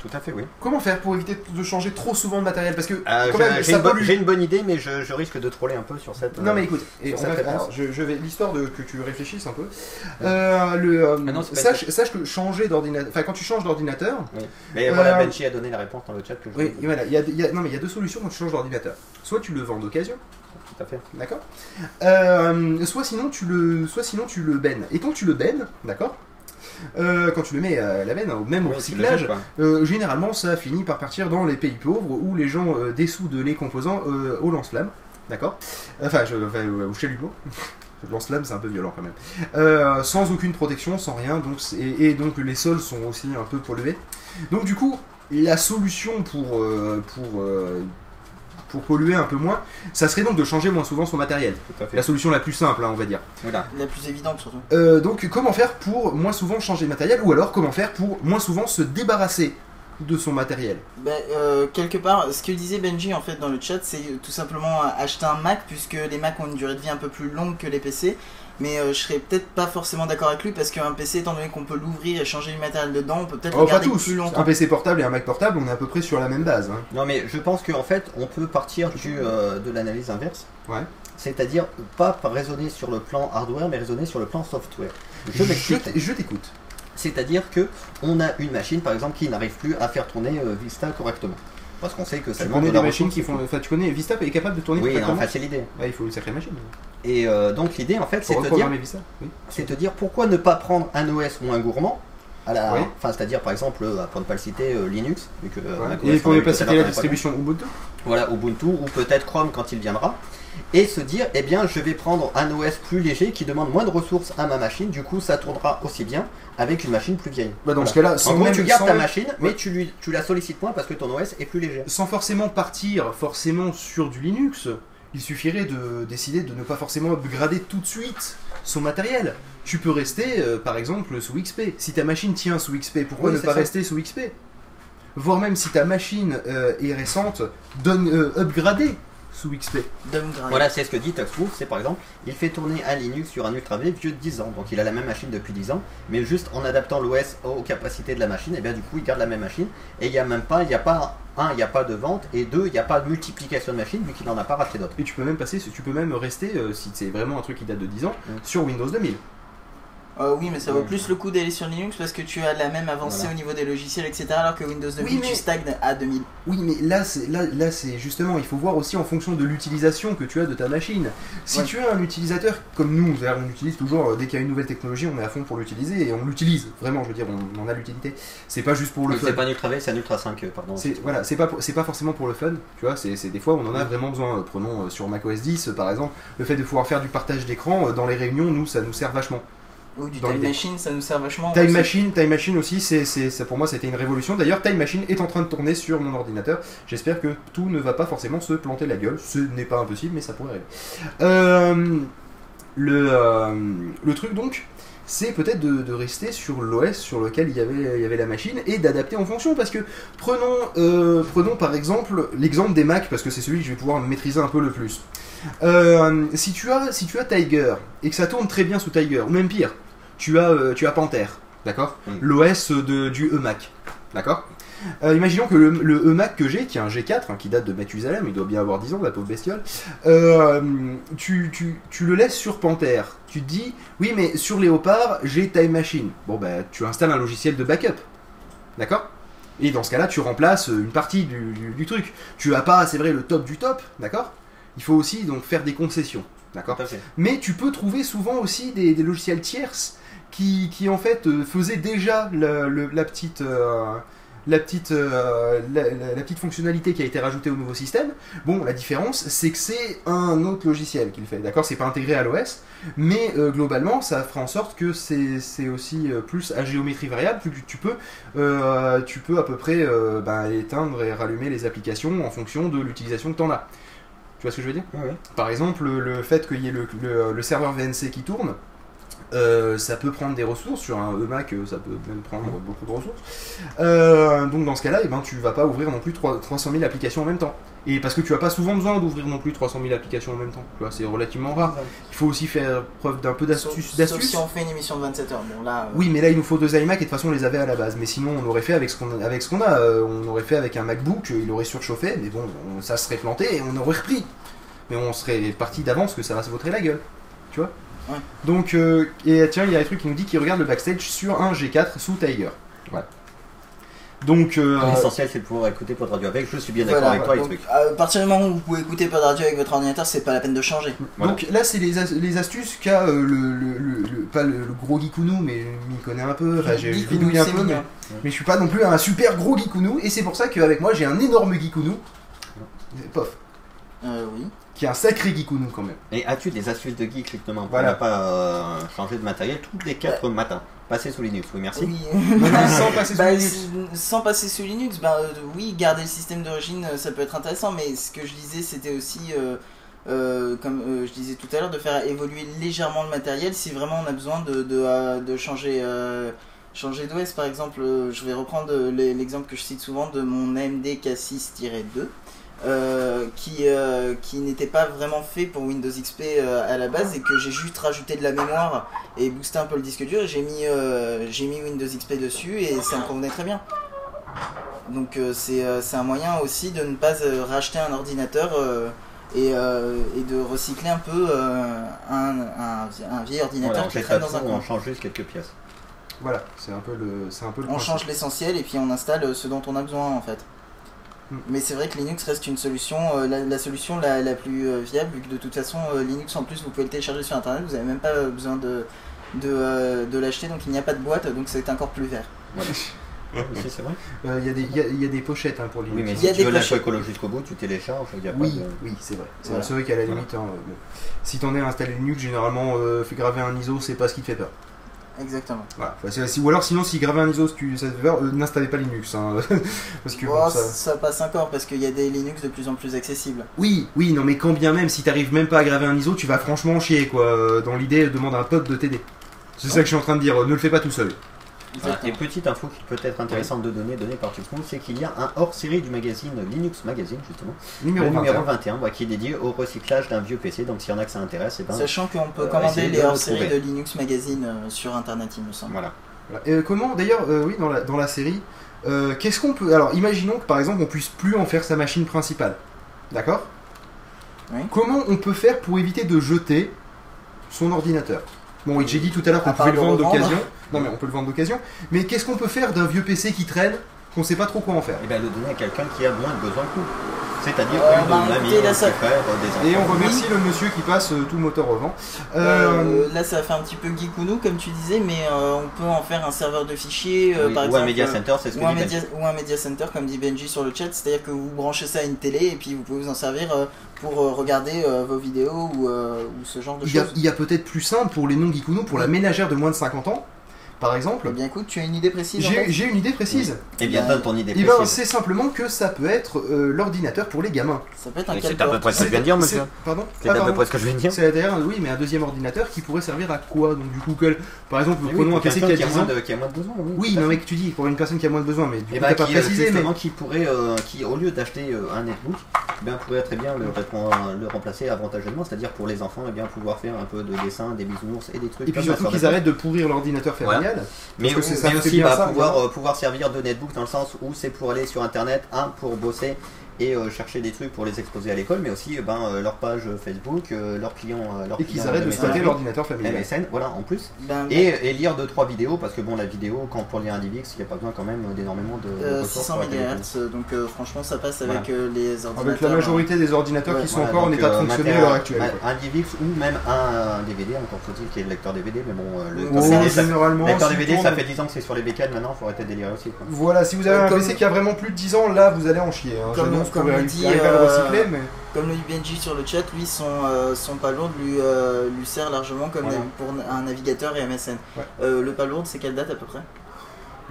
Tout à fait, oui. Comment faire pour éviter de changer trop souvent de matériel? Parce que Euh, quand j'ai- même, J'ai ça une, bonne- pollue. j'ai une bonne idée, mais je, je risque de troller un peu sur cette. Non euh, mais écoute, et sur on cette va- réponse. alors, je, je vais l'histoire de que tu réfléchisses un peu. Euh, le, euh, Ah non, sache, sache que changer d'ordinateur, enfin quand tu changes d'ordinateur, Mais voilà, Euh, Benji a donné la réponse dans le chat que je oui, voilà, il y a, il y a- non mais il y a deux solutions quand tu changes d'ordinateur. Soit tu le vends d'occasion, Tout à fait. d'accord? Euh, soit sinon tu le, soit sinon tu le bennes. Et quand tu le bennes, d'accord? Euh, quand tu le mets à la benne, au même au le recyclage, euh, généralement ça finit par partir dans les pays pauvres où les gens euh, dessoudent les composants euh, au lance-flamme, d'accord? Enfin, je, enfin, euh, au chalumeau. [LAUGHS] Le lance-flamme c'est un peu violent quand même. Euh, sans aucune protection, sans rien, donc et, et donc les sols sont aussi un peu pollués. Donc du coup, la solution pour, euh, pour, euh, pour polluer un peu moins, ça serait donc de changer moins souvent son matériel. Tout à fait. La solution la plus simple, hein, on va dire. Voilà. La plus évidente surtout. Euh, donc comment faire pour moins souvent changer de matériel ou alors comment faire pour moins souvent se débarrasser de son matériel? Ben, euh, quelque part, ce que disait Benji en fait dans le chat, c'est tout simplement acheter un Mac, puisque les Mac ont une durée de vie un peu plus longue que les PC. Mais euh, je serais peut-être pas forcément d'accord avec lui parce qu'un PC, étant donné qu'on peut l'ouvrir et changer du matériel dedans, on peut peut-être Oh, le pas garder tous. plus Un. PC portable et un Mac portable, on est à peu près sur la même base. hein. Non, mais je pense qu'en fait, on peut partir du, euh, de l'analyse inverse. Ouais. C'est-à-dire, pas raisonner sur le plan hardware, mais raisonner sur le plan software. Je t'écoute. C'est-à-dire que on a une machine, par exemple, qui n'arrive plus à faire tourner euh, Vista correctement. Parce qu'on sait que ça Tu demande connais de des la machines qui font. Enfin, tu connais Vista est capable de tourner Oui, c'est l'idée. Ouais, il faut une sacrée machine. Et euh, donc, l'idée, en fait, c'est de dire. Oui. c'est te dire pourquoi ne pas prendre un OS moins gourmand à la, Oui. enfin c'est-à-dire par exemple euh, pour ne pas le citer euh, Linux vu que Ouais. Et pour ne pas citer la distribution Ubuntu voilà Ubuntu ou peut-être Chrome quand il viendra et se dire eh bien je vais prendre un OS plus léger qui demande moins de ressources à ma machine du coup ça tournera aussi bien avec une machine plus vieille Bah, dans Voilà. ce cas-là, en gros même- tu gardes sans ta machine mais tu, lui, tu la sollicites moins parce que ton OS est plus léger sans forcément partir forcément sur du Linux, il suffirait de décider de ne pas forcément upgrader tout de suite son matériel. Tu peux rester, euh, par exemple, sous XP. Si ta machine tient sous XP, pourquoi Oui, ne pas ça. rester sous XP Voire même si ta machine euh, est récente, donne euh, upgrader sous XP. Voilà, c'est ce que dit Tuxproof, c'est par exemple, il fait tourner un Linux sur un Ultra V vieux de 10 ans, donc il a la même machine depuis 10 ans, mais juste en adaptant l'OS aux capacités de la machine, et bien du coup il garde la même machine, et il n'y a même pas, il n'y a pas, un, il n'y a pas de vente, et deux, il n'y a pas de multiplication de machines, vu qu'il n'en a pas racheté d'autres. Et tu peux même passer, tu peux même rester, euh, si c'est vraiment un truc qui date de 10 ans, Mm. sur Windows 2000. Euh, oui, mais ça vaut Ouais. plus le coup d'aller sur Linux parce que tu as la même avancée Voilà. au niveau des logiciels, etc. Alors que Windows 2000, Oui, mais- tu stagnes à 2000. Oui, mais là, c'est là, là, c'est justement, il faut voir aussi en fonction de l'utilisation que tu as de ta machine. Si Ouais. tu as un utilisateur comme nous, on utilise toujours euh, dès qu'il y a une nouvelle technologie, on est à fond pour l'utiliser et on l'utilise vraiment. Je veux dire, on, on a l'utilité. C'est pas juste pour le fun. C'est pas un Ultra V, c'est un Ultra 5, euh, pardon. C'est voilà, c'est pas pour- c'est pas forcément pour le fun, tu vois. C'est c'est- des fois on en a vraiment besoin. Euh, Prenons euh, sur macOS 10 euh, par exemple, le fait de pouvoir faire du partage d'écran euh, dans les réunions, nous ça nous sert vachement. Ou du Time. Machine, ça nous sert vachement. Time. Machine, Time Machine aussi, c'est, c'est, ça, pour moi c'était une révolution. D'ailleurs, Time Machine est en train de tourner sur mon ordinateur. J'espère que tout ne va pas forcément se planter la gueule. Ce n'est pas impossible, mais ça pourrait arriver. Euh, le, euh, le truc donc, c'est peut-être de, de rester sur l'OS sur lequel il y avait, il y avait la machine et d'adapter en fonction. Parce que prenons, euh, prenons par exemple l'exemple des Mac, parce que c'est celui que je vais pouvoir maîtriser un peu le plus. Euh, si, tu as, si tu as Tiger et que ça tourne très bien sous Tiger, ou même pire, tu as, euh, tu as Panther, d'accord Mm. L'OS de, du EMAC, d'accord Euh, Imaginons que le, le EMAC que j'ai, qui est un G4, hein, qui date de Mathusalem, il doit bien avoir 10 ans, la pauvre bestiole, euh, tu, tu, tu le laisses sur Panther. Tu te dis, oui, mais sur Léopard, j'ai Time Machine. Bon, bah, tu installes un logiciel de backup, d'accord? Et dans ce cas-là, tu remplaces une partie du, du- du truc. Tu as pas, c'est vrai, le top du top, d'accord? Il faut aussi donc faire des concessions, d'accord? Mais tu peux trouver souvent aussi des, des logiciels tierces qui, qui, en fait euh, faisaient déjà le- le- la petite, euh, la petite, euh, la, la- la petite fonctionnalité qui a été rajoutée au nouveau système. Bon, la différence, c'est que c'est un autre logiciel qui le fait. D'accord, c'est pas intégré à l'OS, mais euh, globalement, ça fera en sorte que c'est aussi euh, plus à géométrie variable, plus que tu peux, euh, tu peux à peu près euh, bah, éteindre et rallumer les applications en fonction de l'utilisation que tu en as. Tu vois ce que je veux dire? Par exemple, le, le fait qu'il y ait le, le- le serveur VNC qui tourne, euh, ça peut prendre des ressources. Sur un EMAC, euh, ça peut même prendre beaucoup de ressources. Euh, donc dans ce cas-là, eh ben, tu vas pas ouvrir non plus 3 300 000 applications en même temps. Et parce que tu as pas souvent besoin d'ouvrir non plus 300 000 applications en même temps. Tu vois, c'est relativement rare. Il faut aussi faire preuve d'un peu d'astuce. si on fait une émission de 27 heures. Bon, là. euh, Oui, mais là il nous faut deux iMac et de toute façon on les avait à la base. Mais sinon on aurait fait avec ce qu'on a. Avec ce qu'on a. On aurait fait avec un MacBook, il aurait surchauffé, mais bon, on- ça serait planté et on aurait repris. Mais on serait parti d'avance que ça va se vautrer la gueule. Tu vois? Ouais. Donc, euh, et tiens, il y a un truc qui nous dit qu'il regarde le backstage sur un G4 sous Tiger. Voilà. Donc, euh, L'essentiel, c'est de pouvoir écouter Pod Radio avec. Je suis bien d'accord Voilà, avec toi, les donc, trucs. à partir du moment où vous pouvez écouter pas de radio avec votre ordinateur, c'est pas la peine de changer. Voilà. Donc là, c'est les, as- les astuces qu'a euh, le, le- le- le- pas le, le gros geekounou, mais je m'y connais un peu. Enfin, j'ai bidouillé un c'est peu, mais, mais je suis pas non plus un super gros geekounou. Et c'est pour ça qu'avec moi, j'ai un énorme geekounou. Pof. Euh, oui. Qui est un sacré geekounou quand même. Et as-tu des astuces de geek justement pour Voilà. ne pas euh, changer de matériel tous les 4 matins? Passer sous Linux, oui, merci. Oui. [LAUGHS] sans passer sous Bah, Linux. s- sans passer sous Linux, bah euh, oui, garder le système d'origine, euh, ça peut être intéressant, mais ce que je disais, c'était aussi, euh, euh, comme euh, je disais tout à l'heure, de faire évoluer légèrement le matériel si vraiment on a besoin de, de, euh, de changer. euh, Changer d'OS par exemple, euh, je vais reprendre euh, l'e- l'exemple que je cite souvent de mon AMD K6-2 euh, qui, euh, qui n'était pas vraiment fait pour Windows XP euh, à la base et que j'ai juste rajouté de la mémoire et boosté un peu le disque dur et j'ai mis, euh, j'ai mis Windows XP dessus et ça me convenait très bien. Donc euh, c'est euh, c'est un moyen aussi de ne pas euh, racheter un ordinateur euh, et, euh, et de recycler un peu euh, un, un, un vieil ordinateur Voilà, on qui traîne dans un coin. on change juste quelques pièces. Voilà, c'est un peu le, c'est un peu le On principe. change l'essentiel et puis on installe ce dont on a besoin en fait. Mais c'est vrai que Linux reste une solution, euh, la, la solution la, la plus euh, viable, vu que de toute façon euh, Linux en plus vous pouvez le télécharger sur internet, vous n'avez même pas besoin de, de, euh, de l'acheter, donc il n'y a pas de boîte, donc c'est encore plus vert. Aussi, [LAUGHS] c'est vrai. Euh, Il y, a des- il y y a des pochettes hein, pour Linux. Oui, mais y si a tu des veux la pochettes. écolo jusqu'au bout, tu télécharges, il y a pas Oui, de... oui, c'est vrai. C'est Voilà. vrai qu'à la Voilà. limite, hein, bon. si t'en es installé Linux, généralement, euh, fait graver un ISO, c'est pas ce qui te fait peur. Exactement. Voilà. Si- ou alors, sinon, si graver un ISO, tu, euh, n'installez pas Linux. hein. [LAUGHS] Parce que bon, ça... ça... passe encore parce qu'il y a des Linux de plus en plus accessibles. Oui, oui, non, mais quand bien même, si t'arrives même pas à graver un ISO, tu vas franchement chier, quoi. Dans l'idée, demande à un pote de t'aider. C'est ça que je suis en train de dire, euh, ne le fais pas tout seul. Et petite info qui peut être intéressante de donner, donnée par tout le monde, c'est qu'il y a un hors-série du magazine Linux Magazine, justement, Numéro le 21. numéro 21, ouais, qui est dédié au recyclage d'un vieux PC. Donc s'il y en a que ça intéresse, et ben, Sachant qu'on peut euh, commander les le hors-séries de. Linux Magazine euh, sur internet, il me semble. voilà. Voilà. Euh, comment, d'ailleurs, euh, oui, dans la, dans la série, euh, qu'est-ce qu'on peut. Alors, imaginons que par exemple, on puisse plus en faire sa machine principale. D'accord? Oui. Comment on peut faire pour éviter de jeter son ordinateur? Bon, oui, j'ai dit tout à l'heure qu'on pouvait le vendre d'occasion. Non, mais on peut le vendre d'occasion. Mais qu'est-ce qu'on peut faire d'un vieux PC qui traîne, qu'on sait pas trop quoi en faire? Et bien le donner à quelqu'un qui a moins de besoin que nous. C'est-à-dire Euh, une bah, petit frère, des enfants. Et on remercie le monsieur qui passe euh, tout moteur au vent. Euh, Euh, là, ça fait un petit peu geekounou, comme tu disais, mais euh, on peut en faire un serveur de fichiers, euh, Oui, par ou exemple. un media euh, center, c'est ce que ou un, dit media, ou un media center, comme dit Benji sur le chat, c'est-à-dire que vous branchez ça à une télé et puis vous pouvez vous en servir euh, pour euh, regarder euh, vos vidéos ou, euh, ou ce genre de choses. il y a peut-être plus simple pour les non-geekounos, pour la ménagère de moins de 50 ans, par exemple. Eh bien, écoute, tu as une idée précise en J'ai une idée précise. Eh bien, donne ton idée Et ben, précise. c'est simplement que ça peut être euh, l'ordinateur pour les gamins. Ça peut être un C'est à peu près ce que je viens de dire, monsieur. C'est- Pardon C'est Ah, à peu pardon. près ce que je viens de dire. C'est d'ailleurs, oui, mais un deuxième ordinateur qui pourrait servir à quoi Donc, du coup, quel- par exemple, Mais oui, prenons pour un PC qui a quelqu'un 10 moins ans. de- qui a moins de besoin, oui. Oui, non, mais que tu dis, pour une personne qui a moins de besoin, mais du coup, Et t'as ben, pas qui, précisé, mais. qui pourrait, euh, qui au lieu d'acheter euh, un netbook, eh bien, pourrait très bien le, le remplacer avantageusement, c'est-à-dire pour les enfants, eh bien, pouvoir faire un peu de dessin, des bisounours et des trucs. Et puis surtout sur qu'ils arrêtent de pourrir l'ordinateur familial. Mais, ça aussi bah, pouvoir, euh, pouvoir servir de netbook dans le sens où c'est pour aller sur internet, un pour bosser et euh, chercher des trucs pour les exposer à l'école, mais aussi euh, ben, euh, leur page Facebook, euh, leurs clients, euh, leurs Et qu'ils arrêtent de messagerie, stocker l'ordinateur familial. MSN, voilà en plus. Ben, Et, et lire 2-3 vidéos, parce que bon, la vidéo, quand pour lire un DivX, il n'y a pas besoin quand même d'énormément de. de euh, ressources 600 pour la téléphone. MHz, donc euh, franchement ça passe avec Voilà. euh, les ordinateurs. Avec la majorité des ordinateurs Ouais, qui sont Voilà, encore en état de euh, fonctionner à l'heure actuelle. un- DivX ou même un, un DVD, encore faut-il qu'il y ait le lecteur DVD, mais bon, euh, le Oh, DVD, ça- généralement, le lecteur DVD, ça fait 10 ans que c'est sur les bécanes, maintenant, faut arrêter de délirer aussi. Quoi. Voilà, si vous avez un PC qui a vraiment plus de 10 ans, là vous allez en chier. Comme- le dit, euh, recycler, mais. Comme le dit Benji sur le chat, lui son, euh, son palourde lui, euh, lui sert largement comme Voilà. pour un navigateur et MSN. Ouais. Le palourde c'est quelle date à peu près?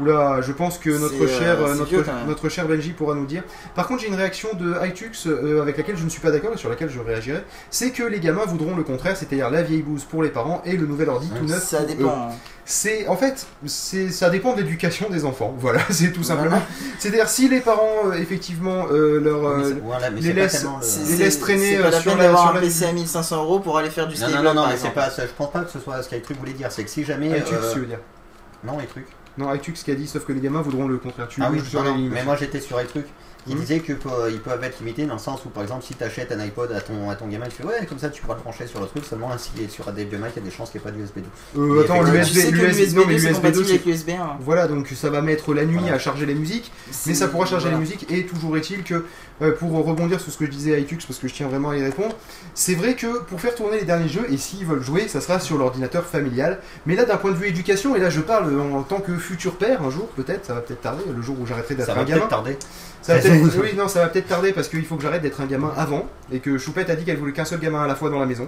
Oula, je pense que notre C'est, cher, euh, euh, notre, vieux, cher Benji pourra nous dire. Par contre, j'ai une réaction de iTux euh, avec laquelle je ne suis pas d'accord et sur laquelle je réagirai. C'est que les gamins voudront le contraire, c'est-à-dire la vieille bouse pour les parents et le nouvel ordi tout neuf. Ça dépend. hein. C'est en fait, c'est ça dépend de l'éducation des enfants. [LAUGHS] Voilà, c'est tout Voilà. simplement. C'est-à-dire si les parents euh, effectivement euh, leur euh, Mais c'est- voilà, mais les c'est pas laisse- tellement le- les c'est- laisse traîner, pas euh, la sur peine la- d'avoir sur un la- PC à 1500 euros pour aller faire du Non, Skyblock. non, non, non, par mais c'est pas, ça, je pense pas que ce soit ce qu'iTruc voulait dire, c'est que si jamais. iTux, euh, tu veux dire. Non, iTruc. Non, iTux qui a dit, sauf que les gamins voudront le contraire. Tu Ah oui, sur non, mais moi j'étais sur iTruc. Il Hmm. disait qu'ils peuvent être limités dans le sens où, par exemple, si tu achètes un iPod à ton, à ton gamin, tu fais ouais, comme ça tu pourras le brancher sur le truc, seulement s'il est sur un DBMI, il y a des chances qu'il n'y ait pas d'USB 2. Euh, attends, l'USB, Tu sais que l'USB, non mais c'est l'USB 2 compatible c'est avec l'USB 1. Voilà, donc ça va mettre la nuit Voilà. à charger les musiques, mais ça pourra charger voilà. les musiques. Et toujours est-il que, euh, pour rebondir sur ce que je disais à iTux, parce que je tiens vraiment à y répondre, c'est vrai que pour faire tourner les derniers jeux, et s'ils veulent jouer, ça sera sur l'ordinateur familial. Mais là, d'un point de vue éducation, et là je parle en tant que futur père, un jour peut-être, ça va peut-être tarder, le jour où j'arrêterai d'être Ça un va gamin. peut-être tarder. Ça va Ça peut-être- va. oui, non, ça va peut-être tarder parce qu'il faut que j'arrête d'être un gamin avant, et que Choupette a dit qu'elle voulait qu'un seul gamin à la fois dans la maison.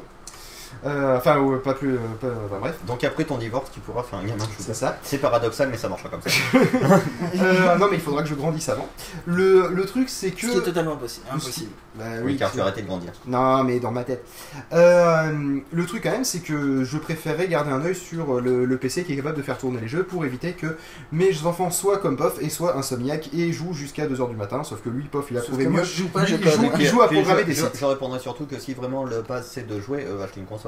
Euh, enfin, euh, pas plus. euh, pas- enfin, bref, Donc après ton divorce, tu pourras faire un gamin. je c'est ça. C'est paradoxal, mais ça marchera comme ça. [LAUGHS] Euh, non, mais il faudra que je grandisse avant. Le, le truc, c'est que. Ce qui est totalement possible. impossible. Bah Oui, car tu c'est- as arrêté de grandir. Non, mais dans ma tête. Euh, le truc quand même, c'est que je préférerais garder un œil sur le, le PC qui est capable de faire tourner les jeux pour éviter que mes enfants soient comme Pof et soient insomniaques et jouent jusqu'à 2h du matin. Sauf que lui, Pof, il a Sauf trouvé que moi, mieux. je joue pas, Lui, je il code. joue, il joue à Puis programmer je, des je- sites. je répondrai surtout que si vraiment le pas c'est de jouer, euh, acheter une console.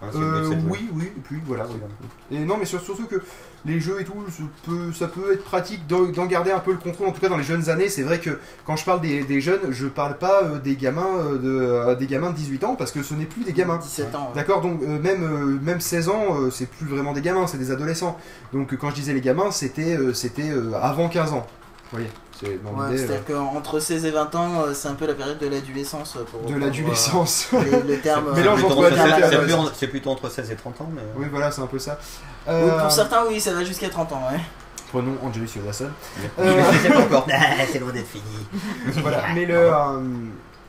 Hein, le Euh, oui, oui, et puis voilà. oui. Et non, mais sur- surtout que les jeux et tout, ça peut, ça peut être pratique d'en d'en garder un peu le contrôle. En tout cas, dans les jeunes années, c'est vrai que quand je parle des, des jeunes, je parle pas euh, des gamins euh, de euh, des gamins de 18 ans parce que ce n'est plus des gamins. 17 ans. ouais. D'accord, donc euh, même, euh, même 16 ans, euh, c'est plus vraiment des gamins, c'est des adolescents. Donc euh, quand je disais les gamins, c'était euh, c'était euh, avant 15 ans. Vous voyez, c'est dans Ouais, l'idée C'est-à-dire qu'entre 16 et 20 ans, euh, c'est un peu la période de l'adolescence. euh, pour de l'adolescence. euh, les- Le terme. C'est Mélange plutôt entre entre la 16 terre et c'est plus C'est plutôt entre 16 et 30 ans, mais. oui, voilà, c'est un peu ça. Ou Euh, Pour certains, oui, ça va jusqu'à 30 ans. Ouais. Prenons Angelus Yodason. Mais [LAUGHS] Euh, je sais pas encore. [LAUGHS] c'est loin d'être fini. [LAUGHS] voilà, mais le. euh,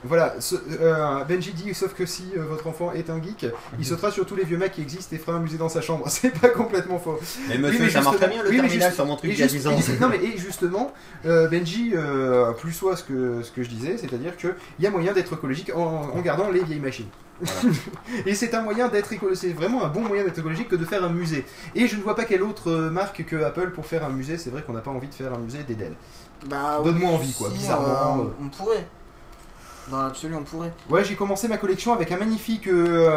voilà, ce- euh, Benji dit, sauf que si euh, votre enfant est un geek, il sautera sur tous les vieux mecs qui existent et fera un musée dans sa chambre. [LAUGHS] C'est pas complètement faux. Mais Oui, monsieur, mais ça marche très bien le oui, mais terminal juste- sur mon truc il y a juste- 10 ans. et- non mais et justement, euh, Benji euh, plus soit ce que, ce que je disais, c'est-à-dire qu'il y a moyen d'être écologique en, en gardant les vieilles machines. [LAUGHS] et c'est un moyen d'être écologique, c'est vraiment un bon moyen d'être écologique que de faire un musée. Et je ne vois pas quelle autre marque que Apple pour faire un musée, c'est vrai qu'on n'a pas envie de faire un musée d'Eden. Bah, Donne-moi envie quoi, si, bizarrement. euh, on pourrait. Dans l'absolu, on pourrait. Ouais, j'ai commencé ma collection avec un magnifique euh,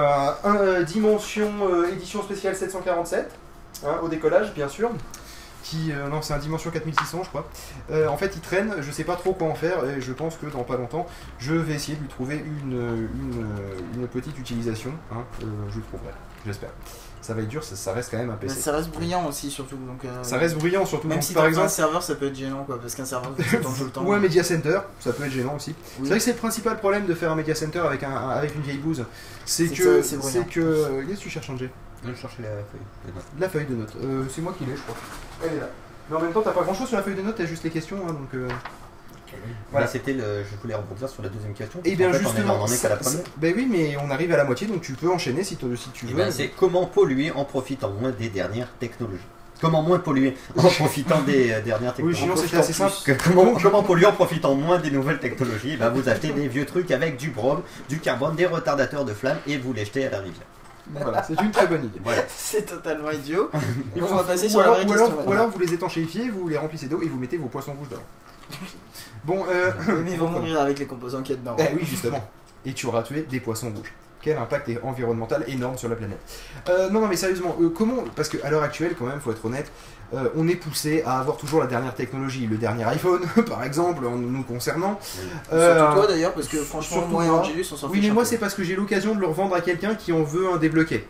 un, euh, dimension euh, édition spéciale 747, hein, au décollage bien sûr. Qui, non, c'est un dimension 4600, je crois. En fait, il traîne, je sais pas trop quoi en faire, et je pense que dans pas longtemps, je vais essayer de lui trouver une, une, petite utilisation. hein, je le trouverai, j'espère. Ça va être dur, ça, ça reste quand même un Mais PC. ça reste bruyant aussi, surtout. Donc, euh, Ça reste bruyant, surtout Même donc, si par exemple. un serveur, ça peut être gênant, quoi. Parce qu'un serveur, tout le [LAUGHS] temps. Ou un Media Center, ça peut être gênant aussi. Oui. C'est vrai que c'est le principal problème de faire un Media Center avec, un, avec une vieille bouse. C'est que. c'est que. Qu'est-ce que tu cherches, Angé Je cherchais la feuille. La feuille de notes. Euh, c'est moi qui l'ai, je crois. Elle est là. Mais en même temps, t'as pas grand chose sur la feuille de notes, t'as juste les questions, hein, donc. euh, Voilà. Voilà, c'était le. Je voulais rebondir sur la deuxième question. Eh parce bien, fait, justement. On en est qu'à la ça- première. ça- Ben oui, mais on arrive à la moitié, donc tu peux enchaîner si, tu- si tu Eh veux. ben, c'est comment polluer en profitant moins des dernières technologies. Comment moins polluer [LAUGHS] en profitant des euh, dernières Oui, technologies. sinon c'était assez simple. Que- comment, comment polluer en profitant moins des nouvelles technologies ben, Vous achetez des vieux trucs avec du brome, du carbone, des retardateurs de flamme et vous les jetez à la rivière. Voilà, c'est une très bonne idée. Voilà. [LAUGHS] C'est totalement idiot. [LAUGHS] Et On va passer ou sur la alors- vraie ou question, alors, ou maintenant. alors vous les étanchéifiez, vous les remplissez d'eau et vous mettez vos poissons rouges dedans. Bon, euh. Mais ils vont mourir avec les composants qu'il y a dedans. Eh oui, justement. Et tu auras tué des poissons rouges. quel impact est- environnemental énorme sur la planète. Euh, non, non, mais sérieusement, euh, comment Parce qu'à l'heure actuelle, quand même, faut être honnête, euh, on est poussé à avoir toujours la dernière technologie, le dernier iPhone, [LAUGHS] par exemple, en nous concernant. Euh, Surtout toi d'ailleurs, parce que franchement, moi et. Angelus, on s'en Oui, mais moi, c'est parce que j'ai l'occasion de le revendre à quelqu'un qui en veut un débloqué.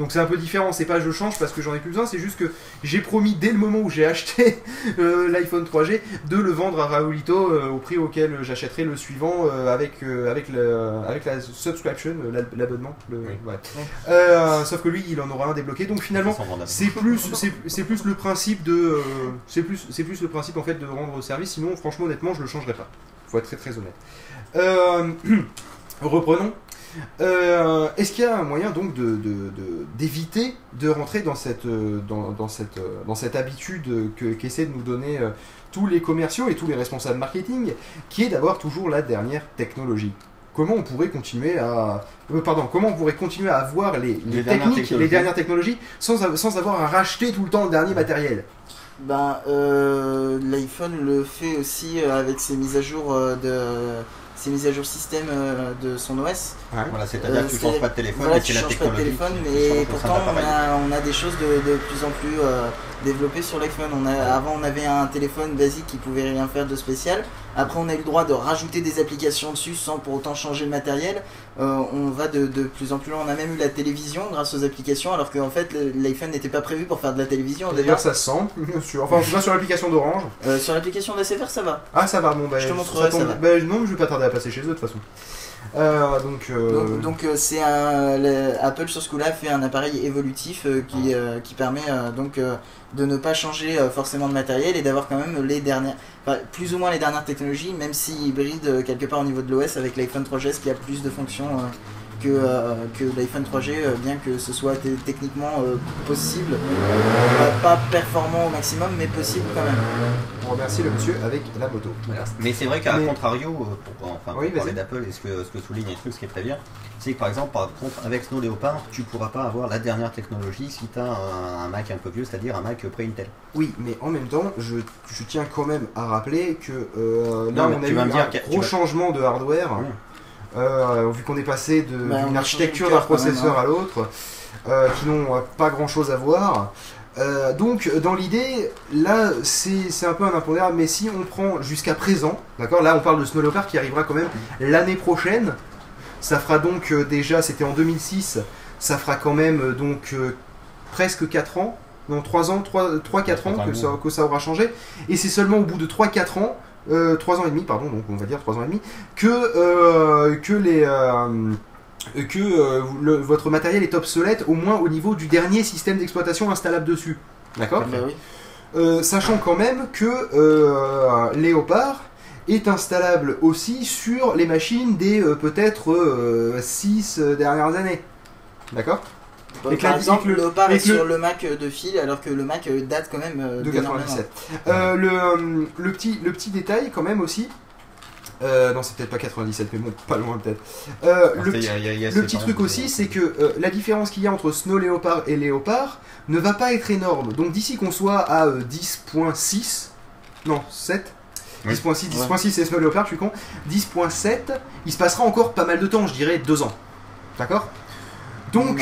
Donc c'est un peu différent, c'est pas je change parce que j'en ai plus besoin, c'est juste que j'ai promis dès le moment où j'ai acheté euh, l'iPhone 3G de le vendre à Raulito euh, au prix auquel j'achèterai le suivant euh, avec, euh, avec, le, avec la subscription, l'ab- l'abonnement. le- ouais. Euh, sauf que lui, il en aura un débloqué, donc finalement, c'est plus, c'est, c'est plus le principe de, euh, c'est plus, c'est plus le principe en fait de rendre service. Sinon, franchement, honnêtement, je le changerai pas. Faut être très très honnête. Euh, [CLEARS THROAT] reprenons. Euh, est-ce qu'il y a un moyen donc de, de- de- d'éviter de rentrer dans cette, euh, dans, dans cette, euh, dans cette habitude que, qu'essaient de nous donner tous les commerciaux et tous les responsables marketing, qui est d'avoir toujours la dernière technologie? Comment on pourrait continuer à, euh, pardon, comment on pourrait continuer à avoir les, les Les dernières techniques, les technologies. dernières technologies, sans, sans avoir à racheter tout le temps le dernier matériel? Ben, euh, l'iPhone le fait aussi avec ses mises à jour de ses mises à jour système euh, de son OS. Voilà, c'est-à-dire Euh, que tu c'est- changes pas de téléphone, Voilà, mais tu c'est la changes pas de technologie. téléphone, qui mais pourtant on a, on a des choses de, de plus en plus euh, développées sur l'iPhone. On a, avant on avait un téléphone basique qui pouvait rien faire de spécial. Après on a eu le droit de rajouter des applications dessus sans pour autant changer le matériel. Euh, on va de, de plus en plus loin. On a même eu la télévision grâce aux applications, alors qu'en fait l'iPhone n'était pas prévu pour faire de la télévision. D'ailleurs, ça se sent, sur, enfin, en tout cas sur l'application d'Orange. Euh, sur l'application d'ACFR ça va. Ah, ça va, bon, bah, Je te montrerai, tombe- ça va. bah, non, je vais pas tarder à passer chez eux de toute façon. Euh, donc, euh, Donc, c'est un le- Apple sur ce coup-là fait un appareil évolutif euh, qui, qui permet donc de ne pas changer euh, forcément de matériel et d'avoir quand même les dernières, plus ou moins les dernières technologies, même si hybride euh, quelque part au niveau de l'OS avec l'iPhone 3GS qui a plus de fonctions euh, que, euh, que l'iPhone 3G, euh, bien que ce soit techniquement euh, possible, pas performant au maximum, mais possible quand même. on remercie le monsieur avec la moto. Voilà. Mais c'est vrai qu'à Mais- contrario, pour, enfin, Oui, pour parler d'Apple, et ce que, ce que souligne et ce qui est très bien, c'est que par exemple, par contre, avec Snow Leopard, tu pourras pas avoir la dernière technologie si tu as un, un Mac un peu vieux, c'est-à-dire un Mac pré-Intel. Oui, mais en même temps, je, je tiens quand même à rappeler que euh, là, Non, mais on a tu eu vas me dire un gros vas- changement de hardware. Oui. Euh, vu qu'on est passé Bah, d'une architecture d'un même, processeur hein. à l'autre, euh, qui n'ont euh, pas grand chose à voir. Euh, donc, dans l'idée, là, c'est un peu un impondérable, mais si on prend jusqu'à présent, d'accord, là on parle de Snow Leopard qui arrivera quand même l'année prochaine, ça fera donc euh, déjà, c'était en 2006, ça fera quand même donc euh, presque 4 ans, non 3 ans, 3-4 ans ça, que ça aura changé, et c'est seulement au bout de 3-4 ans, euh, 3 ans et demi, pardon, donc on va dire 3 ans et demi, que, euh, que les... euh, que euh, le- votre matériel est obsolète au moins au niveau du dernier système d'exploitation installable dessus. D'accord? Oui. Euh, Sachant quand même que euh, Léopard est installable aussi sur les machines des euh, peut-être 6 dernières années. D'accord? Et par exemple, et que le- le Leopard et est le- sur le Mac de fil, alors que le Mac euh, date quand même euh, de d'énormément. 97. Euh, le, euh, le, petit, le petit détail quand même aussi. Euh, non, c'est peut-être pas 97, mais bon, pas loin peut-être. Euh, le petit- y a- il y a- il y a Le sept petit ans, truc aussi, c'est que euh, la différence qu'il y a entre Snow Leopard et Léopard ne va pas être énorme. Donc d'ici qu'on soit à euh, 10.6, non 7, Oui. 10.6, 10.6 c'est Snow Leopard, je suis con, 10.7, il se passera encore pas mal de temps, je dirais 2 ans. D'accord? Donc.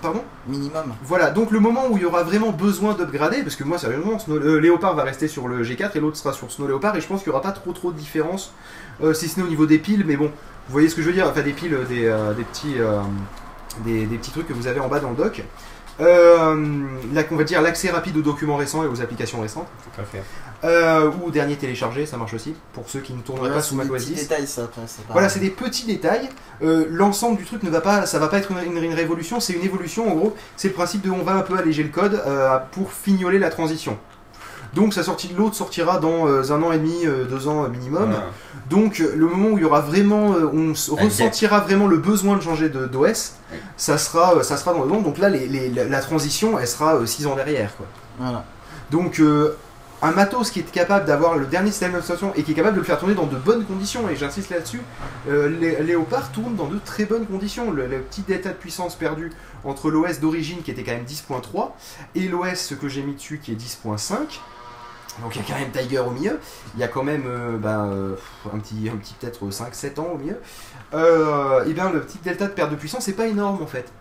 Pardon Minimum. voilà, donc le moment où il y aura vraiment besoin d'upgrader, parce que moi sérieusement, Snow, euh, Léopard va rester sur le G4 et l'autre sera sur Snow Léopard, et je pense qu'il n'y aura pas trop trop de différence, euh, si ce n'est au niveau des piles, mais bon, vous voyez ce que je veux dire, enfin des piles, euh, des, euh, des petits, des, des petits trucs que vous avez en bas dans le dock. Là, on va dire l'accès rapide aux documents récents et aux applications récentes, Tout à fait. Euh, ou dernier téléchargé, ça marche aussi, pour ceux qui ne tourneraient Voilà, pas c'est sous petits 10. détails, ça, après. c'est pas- Voilà, c'est des petits détails. Euh, L'ensemble du truc ne va pas, ça va pas être une, une- une révolution, c'est une évolution. En gros, c'est le principe de on va un peu alléger le code euh, pour fignoler la transition. Donc, sa sortie de l'autre sortira dans euh, un an et demi, euh, deux ans euh, minimum. Voilà. Donc, le moment où il y aura vraiment, euh, on ressentira vraiment le besoin de changer de- d'OS, Oui. ça sera, euh, ça sera dans le long. Donc là, les- les- la, la transition, elle sera 6 ans derrière, quoi. Voilà. Donc euh, un matos qui est capable d'avoir le dernier système d'exploitation et qui est capable de le faire tourner dans de bonnes conditions, et j'insiste là-dessus, euh, Lé- Léopard tourne dans de très bonnes conditions. Le, petit état de puissance perdu entre l'OS d'origine qui était quand même 10.3 et l'OS que j'ai mis dessus qui est 10.5, Donc il y a quand même Tiger au milieu, il y a quand même euh, ben, euh, un petit, un petit peut-être 5-7 ans au milieu. Euh, et bien le petit delta de perte de puissance c'est pas énorme en fait.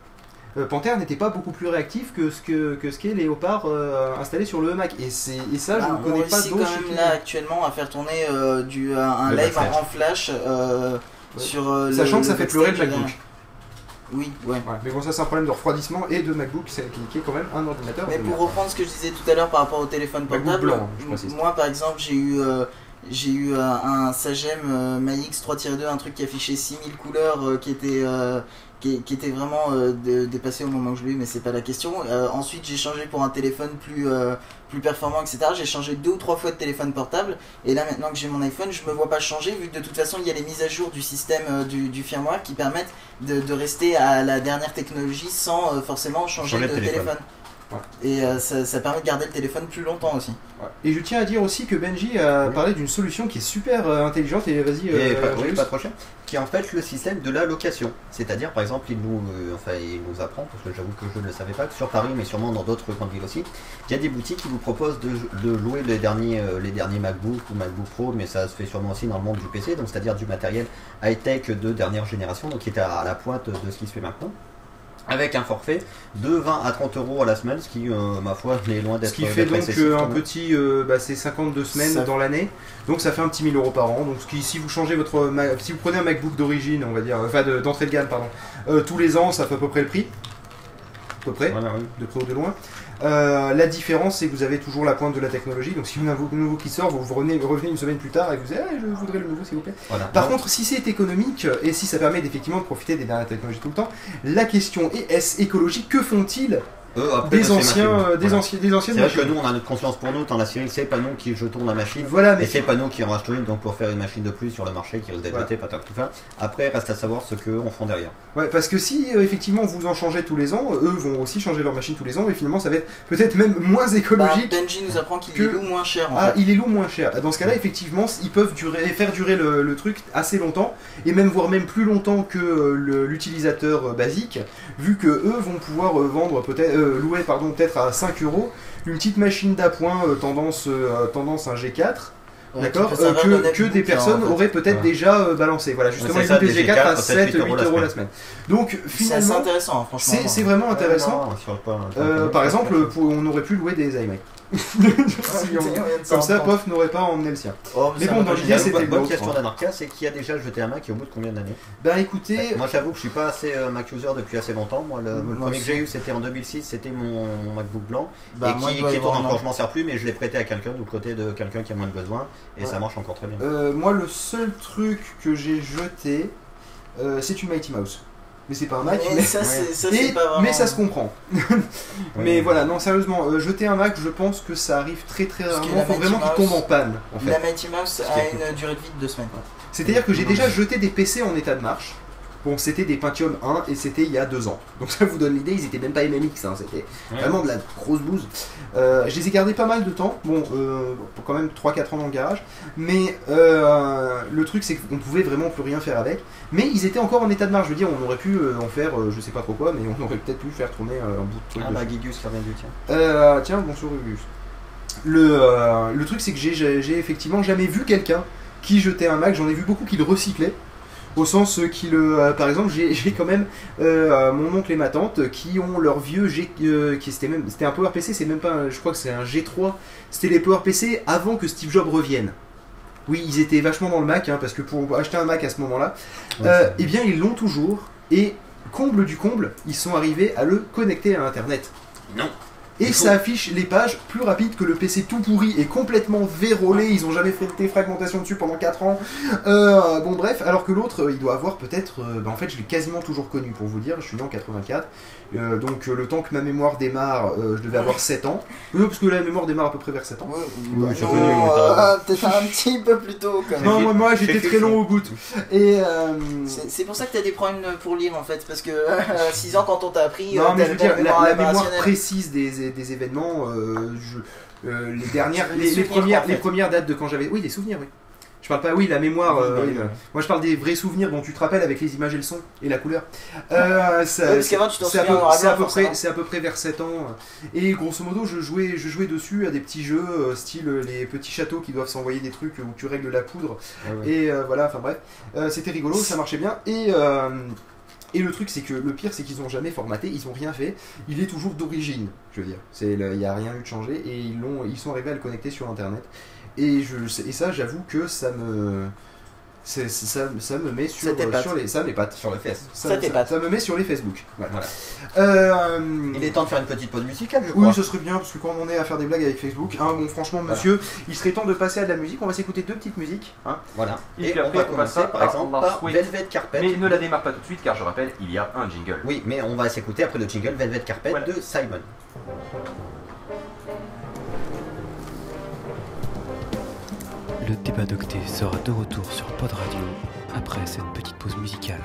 Euh, Panther n'était pas beaucoup plus réactif que ce que, que ce qu'est Léopard euh, installé sur le Mac. Et, c'est, et ça, je Ah, ne on connais pas d'autres. quand même là actuellement à faire tourner euh, du, un, Le live flash. en flash euh, Ouais. sur euh, le- Sachant que ça le fait pleurer le MacBook. euh, Oui, ouais. Ouais, mais bon, ça c'est un problème de refroidissement et de MacBook, c'est- qui, qui est quand même un ordinateur. Mais pour reprendre ce que je disais tout à l'heure par rapport au téléphone MacBook portable, blanc, moi par exemple j'ai eu euh, j'ai eu euh, un Sagem euh, MyX 3-2, un truc qui affichait 6000 couleurs euh, qui était euh, qui, qui était vraiment euh, dé- dépassé au moment où je l'ai eu, mais c'est pas la question. Euh, ensuite j'ai changé pour un téléphone plus euh, plus performant, etc. J'ai changé deux ou trois fois de téléphone portable, et là maintenant que j'ai mon iPhone, je me vois pas changer vu que de toute façon il y a les mises à jour du système euh, du, du firmware qui permettent de, de rester à la dernière technologie sans euh, forcément changer, Changer de de téléphone. téléphone. Ouais. Et euh, ça, ça permet de garder le téléphone plus longtemps aussi. Ouais. Et je tiens à dire aussi que Benji a Oui. parlé d'une solution qui est super euh, intelligente. Et vas-y, euh, pas, oui, pas trop cher, qui est en fait le système de la location. C'est-à-dire, par exemple, il nous, euh, enfin, il nous apprend, parce que j'avoue que je ne le savais pas, que sur Paris, mais sûrement dans d'autres grandes villes aussi, il y a des boutiques qui vous proposent de, de louer les derniers, les derniers MacBook ou MacBook Pro, mais ça se fait sûrement aussi dans le monde du PC, donc c'est-à-dire du matériel high-tech de dernière génération, donc qui est à, à la pointe de ce qui se fait maintenant. Avec un forfait de 20 à 30 euros à la semaine, ce qui, euh, ma foi, est loin d'être Ce qui fait donc euh, un petit, euh, bah, c'est 52 semaines Ça- dans l'année, donc ça fait un petit 1000 euros par an. Donc ce qui, si vous changez votre, si vous prenez un MacBook d'origine, on va dire, enfin de- d'entrée de gamme, pardon, euh, tous les ans, ça fait à peu près le prix, à peu près, Voilà, oui. de près ou de loin. Euh, la différence, c'est que vous avez toujours la pointe de la technologie. Donc si vous avez un nouveau qui sort, vous revenez, revenez une semaine plus tard et vous dites, Ah, je voudrais le nouveau, s'il vous plaît. Voilà. Par contre, si c'est économique et si ça permet effectivement de profiter des dernières technologies tout le temps, la question est est-ce écologique? Que font-ils? Eux, après, des bah, anciens, euh, des Voilà. des anciennes C'est vrai que nous, on a notre conscience pour nous, dans la série, c'est pas nous qui jetons la machine. Voilà, mais Et c'est pas nous qui en rachetons une donc pour faire une machine de plus sur le marché qui risque d'être Voilà. jetée, patate tout ça. Après, reste à savoir ce qu'eux en font derrière. Ouais, parce que si euh, effectivement vous en changez tous les ans, eux vont aussi changer leur machine tous les ans et finalement ça va être peut-être même moins Bah, écologique. Benji nous apprend qu'il que- est loue moins cher en Ah, fait. il est lourd moins cher. Dans ce cas-là, effectivement, ils peuvent durer, faire durer le, le truc assez longtemps, et même voire même plus longtemps que euh, l'utilisateur euh, basique, vu que eux vont pouvoir euh, vendre peut-être, euh, louer pardon, peut-être à 5 euros une petite machine d'appoint euh, tendance, euh, tendance un G4, Ouais, d'accord, euh, que, que des personnes en fait. auraient peut-être Ouais. déjà euh, balancé. Voilà, justement, c'est les ça, des des G4 à G4, 7, 8 euros la semaine. Donc C'est finalement, intéressant, hein, franchement. c'est vraiment intéressant. Non, Euh, pas- par exemple, pour- on aurait pu louer des iMac. Comme ça, Pof n'aurait pas emmené le sien. Oh, Mais ça bon, dans l'idée, gêner. une c'était bonne, question hein. d'Anarcha, c'est qui a déjà jeté un Mac et au bout de combien d'années? Bah écoutez, Moi j'avoue que je suis pas assez euh, Mac user depuis assez longtemps. Moi le, le premier que j'ai eu c'était en 2006, c'était mon, mon MacBook blanc. Bah, et moi, qui, qui tourne encore, je m'en sers plus, mais je l'ai prêté à quelqu'un du côté de quelqu'un qui a moins de besoin. Et Ouais. ça marche encore très bien. euh, moi le seul truc que j'ai jeté, euh, c'est une Mighty Mouse. Mais c'est pas un Mac, Mais ça, c'est ça, Et- c'est pas vraiment. mais ça se comprend. [LAUGHS] Mais voilà, non sérieusement, euh, jeter un Mac, je pense que ça arrive très très Parce rarement. la Faut vraiment qu'il tombe en panne. En fait. La Mighty Mouse a une durée de vie de deux semaines. C'est-à-dire que j'ai déjà jeté des PC en état de marche. Bon, c'était des Pentium 1 et c'était il y a deux ans. Donc ça vous donne l'idée, ils étaient même pas MMX, hein, c'était Ouais. vraiment de la grosse bouse. Euh, je les ai gardés pas mal de temps, bon, euh, pour quand même 3-4 ans dans le garage. Mais euh, le truc, c'est qu'on pouvait vraiment plus rien faire avec. Mais ils étaient encore en état de marche. Je veux dire, on aurait pu en faire, je sais pas trop quoi, mais on aurait peut-être pu faire tourner un bout de truc. Ah bah Gigus qui revient du tien. Euh, tiens, bonjour Rugus. Le, le truc, c'est que j'ai effectivement jamais vu quelqu'un qui jetait un Mac. J'en ai vu beaucoup qui le recyclaient. Au sens qui le. euh, par exemple, j'ai [LAUGHS] j'ai quand même euh, mon oncle et ma tante qui ont leur vieux G. euh, qui c'était même. C'était un PowerPC, c'est même pas. un- je crois que c'est un G3. C'était les PowerPC avant que Steve Jobs revienne. Oui, ils étaient vachement dans le Mac, hein, parce que pour acheter un Mac à ce moment-là, euh, eh bien, ils l'ont toujours. Et comble du comble, ils sont arrivés à le connecter à Internet. Non. Et faut- ça affiche les pages plus rapides que le PC tout pourri et complètement vérolé. Ils ont jamais fait de défragmentation dessus pendant 4 ans. Euh, bon, bref, alors que l'autre, euh, il doit avoir peut-être. euh, bah, en fait, je l'ai quasiment toujours connu pour vous dire. Je suis né en 84. Euh, donc, euh, le temps que ma mémoire démarre, euh, je devais avoir 7 ans. Non, parce que la mémoire démarre à peu près vers 7 ans. Ouais, Oui, bah, [LAUGHS] Peut-être un petit peu plus tôt quand même. Non, moi, j'étais très long au bout. Et. euh, C'est pour ça que t'as des problèmes pour lire en fait, parce que 6 ans quand on t'a appris, Non, mais je veux dire, la, la mémoire précise des, des événements, euh, je- euh, les dernières, Les les, les souvenirs, premières, en fait. les premières dates de quand j'avais, oui, des souvenirs, oui. Je parle pas, oui, la mémoire. Euh, bah oui, moi, je parle des vrais souvenirs dont tu te rappelles avec les images et le son et la couleur. [LAUGHS] Euh, ça- parce qu'avant, tu t'en c'est à souviens et c'est à peu près, forcément. c'est à peu près vers 7 ans. Et grosso modo, je jouais, je jouais dessus à des petits jeux, euh, style les petits châteaux qui doivent s'envoyer des trucs où tu règles la poudre. Et euh, voilà, enfin bref, c'était rigolo, ça marchait bien. Et et le truc, c'est que le pire, c'est qu'ils ont jamais formaté, ils ont rien fait. Il est toujours d'origine, je veux dire. Il n'y a rien eu de changé et ils l'ont, ils sont arrivés à le connecter sur Internet. Et je, et ça, j'avoue que ça me, ça, ça me met sur, sur les, ça m'épate. Sur le fesses. Ça, Ça t'épate. ça me met sur les Facebook. Voilà. Voilà. Euh, Il est temps de faire une petite pause musicale, je crois. oui, ce serait bien parce que quand on est à faire des blagues avec Facebook, hein, bon, franchement, monsieur, il serait temps de passer à de la musique. On va s'écouter deux petites musiques. hein. Voilà. Et Et, puis on après, va on commencer par exemple par. Velvet Carpet. Mais ne la démarre pas tout de suite car je rappelle, il y a un jingle. Oui, mais on va s'écouter après le jingle Velvet Carpet Voilà. de Simon. Le débat d'octet sera de retour sur Pod Radio après cette petite pause musicale.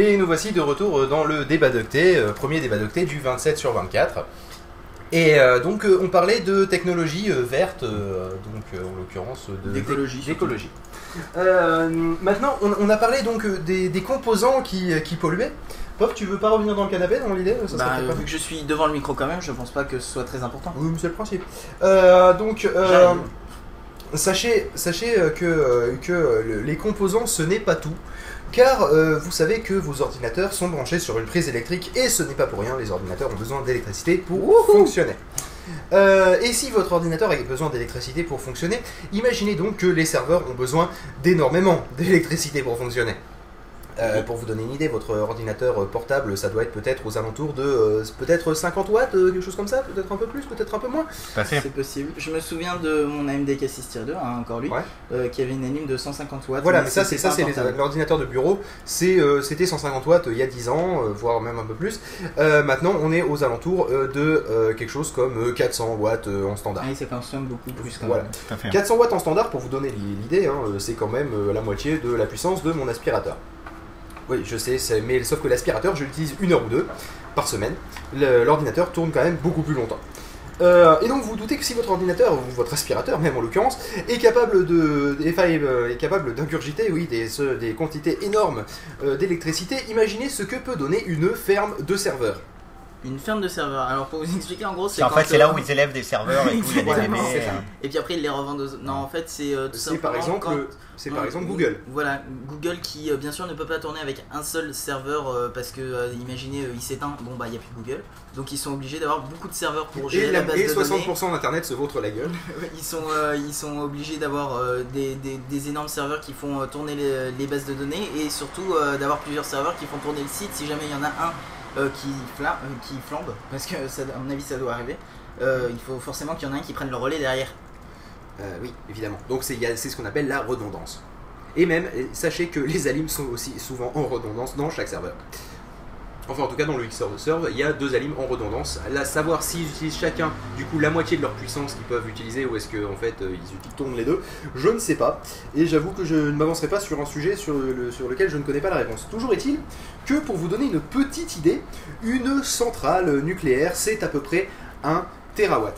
Et nous voici de retour dans le débat d'octet, euh, premier débat d'octet du 27 sur 24. Et euh, donc euh, on parlait de technologie euh, verte, euh, donc euh, en l'occurrence de D'écologie, d'écologie. Euh, maintenant, on, on a parlé donc euh, des, des composants qui, euh, qui polluaient. Pop, tu veux pas revenir dans le canapé dans l'idée Ça Bah, euh, vu que je suis devant le micro quand même, je pense pas que ce soit très important. Oui, mais c'est le principe. Euh, donc, euh, sachez, sachez euh, que, euh, que euh, le- les composants, ce n'est pas tout. Car euh, vous savez que vos ordinateurs sont branchés sur une prise électrique et ce n'est pas pour rien, les ordinateurs ont besoin d'électricité pour fonctionner. Euh, et si votre ordinateur a besoin d'électricité pour fonctionner, imaginez donc que les serveurs ont besoin d'énormément d'électricité pour fonctionner. Euh, pour vous donner une idée, votre ordinateur euh, portable, ça doit être peut-être aux alentours de euh, peut-être 50 watts, euh, quelque chose comme ça, peut-être un peu plus, peut-être un peu moins. C'est possible. Je me souviens de mon AMD K6-2, hein, encore lui, Ouais. euh, qui avait une anime de 150 watts. Voilà, mais ça, c'est ça, c'est l'ordinateur de bureau. C'est, euh, c'était 150 watts euh, il y a 10 ans, euh, voire même un peu plus. Euh, maintenant, on est aux alentours euh, de euh, quelque chose comme euh, 400 watts euh, en standard. Oui, ça consomme beaucoup plus quand Voilà. même. 400 watts en standard, pour vous donner l'idée, hein, c'est quand même euh, la moitié de la puissance de mon aspirateur. Oui, je sais, mais sauf que l'aspirateur, je l'utilise une heure ou deux par semaine. L'ordinateur tourne quand même beaucoup plus longtemps. Euh, et donc vous vous doutez que si votre ordinateur, ou votre aspirateur même en l'occurrence, est capable de, est, euh, capable d'ingurgiter oui, des quantités énormes euh, d'électricité, imaginez ce que peut donner une ferme de serveurs. Une ferme de serveurs. Alors pour vous expliquer, en gros, c'est En fait, c'est là euh, où ils élèvent des serveurs et [LAUGHS] tout, il y a des Exactement. bébés. C'est ça. Et puis après, ils les revendent aux... Non, en fait, c'est euh, tout C'est par simplement exemple, quand- c'est par exemple Google. Voilà, Google qui euh, bien sûr ne peut pas tourner avec un seul serveur euh, parce que euh, imaginez euh, il s'éteint, bon bah il n'y a plus Google. Donc ils sont obligés d'avoir beaucoup de serveurs pour gérer Et, la la- base et de données. 60% d'internet se vautre la gueule. [LAUGHS] Ils sont, euh, ils sont obligés d'avoir euh, des, des- des énormes serveurs qui font euh, tourner les, les bases de données et surtout euh, d'avoir plusieurs serveurs qui font tourner le site si jamais il y en a un euh, qui, fla- euh, qui flambe, parce que à mon avis ça doit arriver. Euh, il faut forcément qu'il y en ait un qui prenne le relais derrière. Oui, évidemment. Donc c'est ce qu'on appelle la redondance. Et même, sachez que les alims sont aussi souvent en redondance dans chaque serveur. Enfin, en tout cas, dans le Xserve Serve, il y a deux alims en redondance. Là, savoir s'ils utilisent chacun, du coup, la moitié de leur puissance qu'ils peuvent utiliser ou est-ce qu'en en fait, euh, ils utilisent- tournent les deux, je ne sais pas. Et j'avoue que je ne m'avancerai pas sur un sujet sur, le- sur lequel je ne connais pas la réponse. Toujours est-il que, pour vous donner une petite idée, une centrale nucléaire, c'est à peu près un terawatt.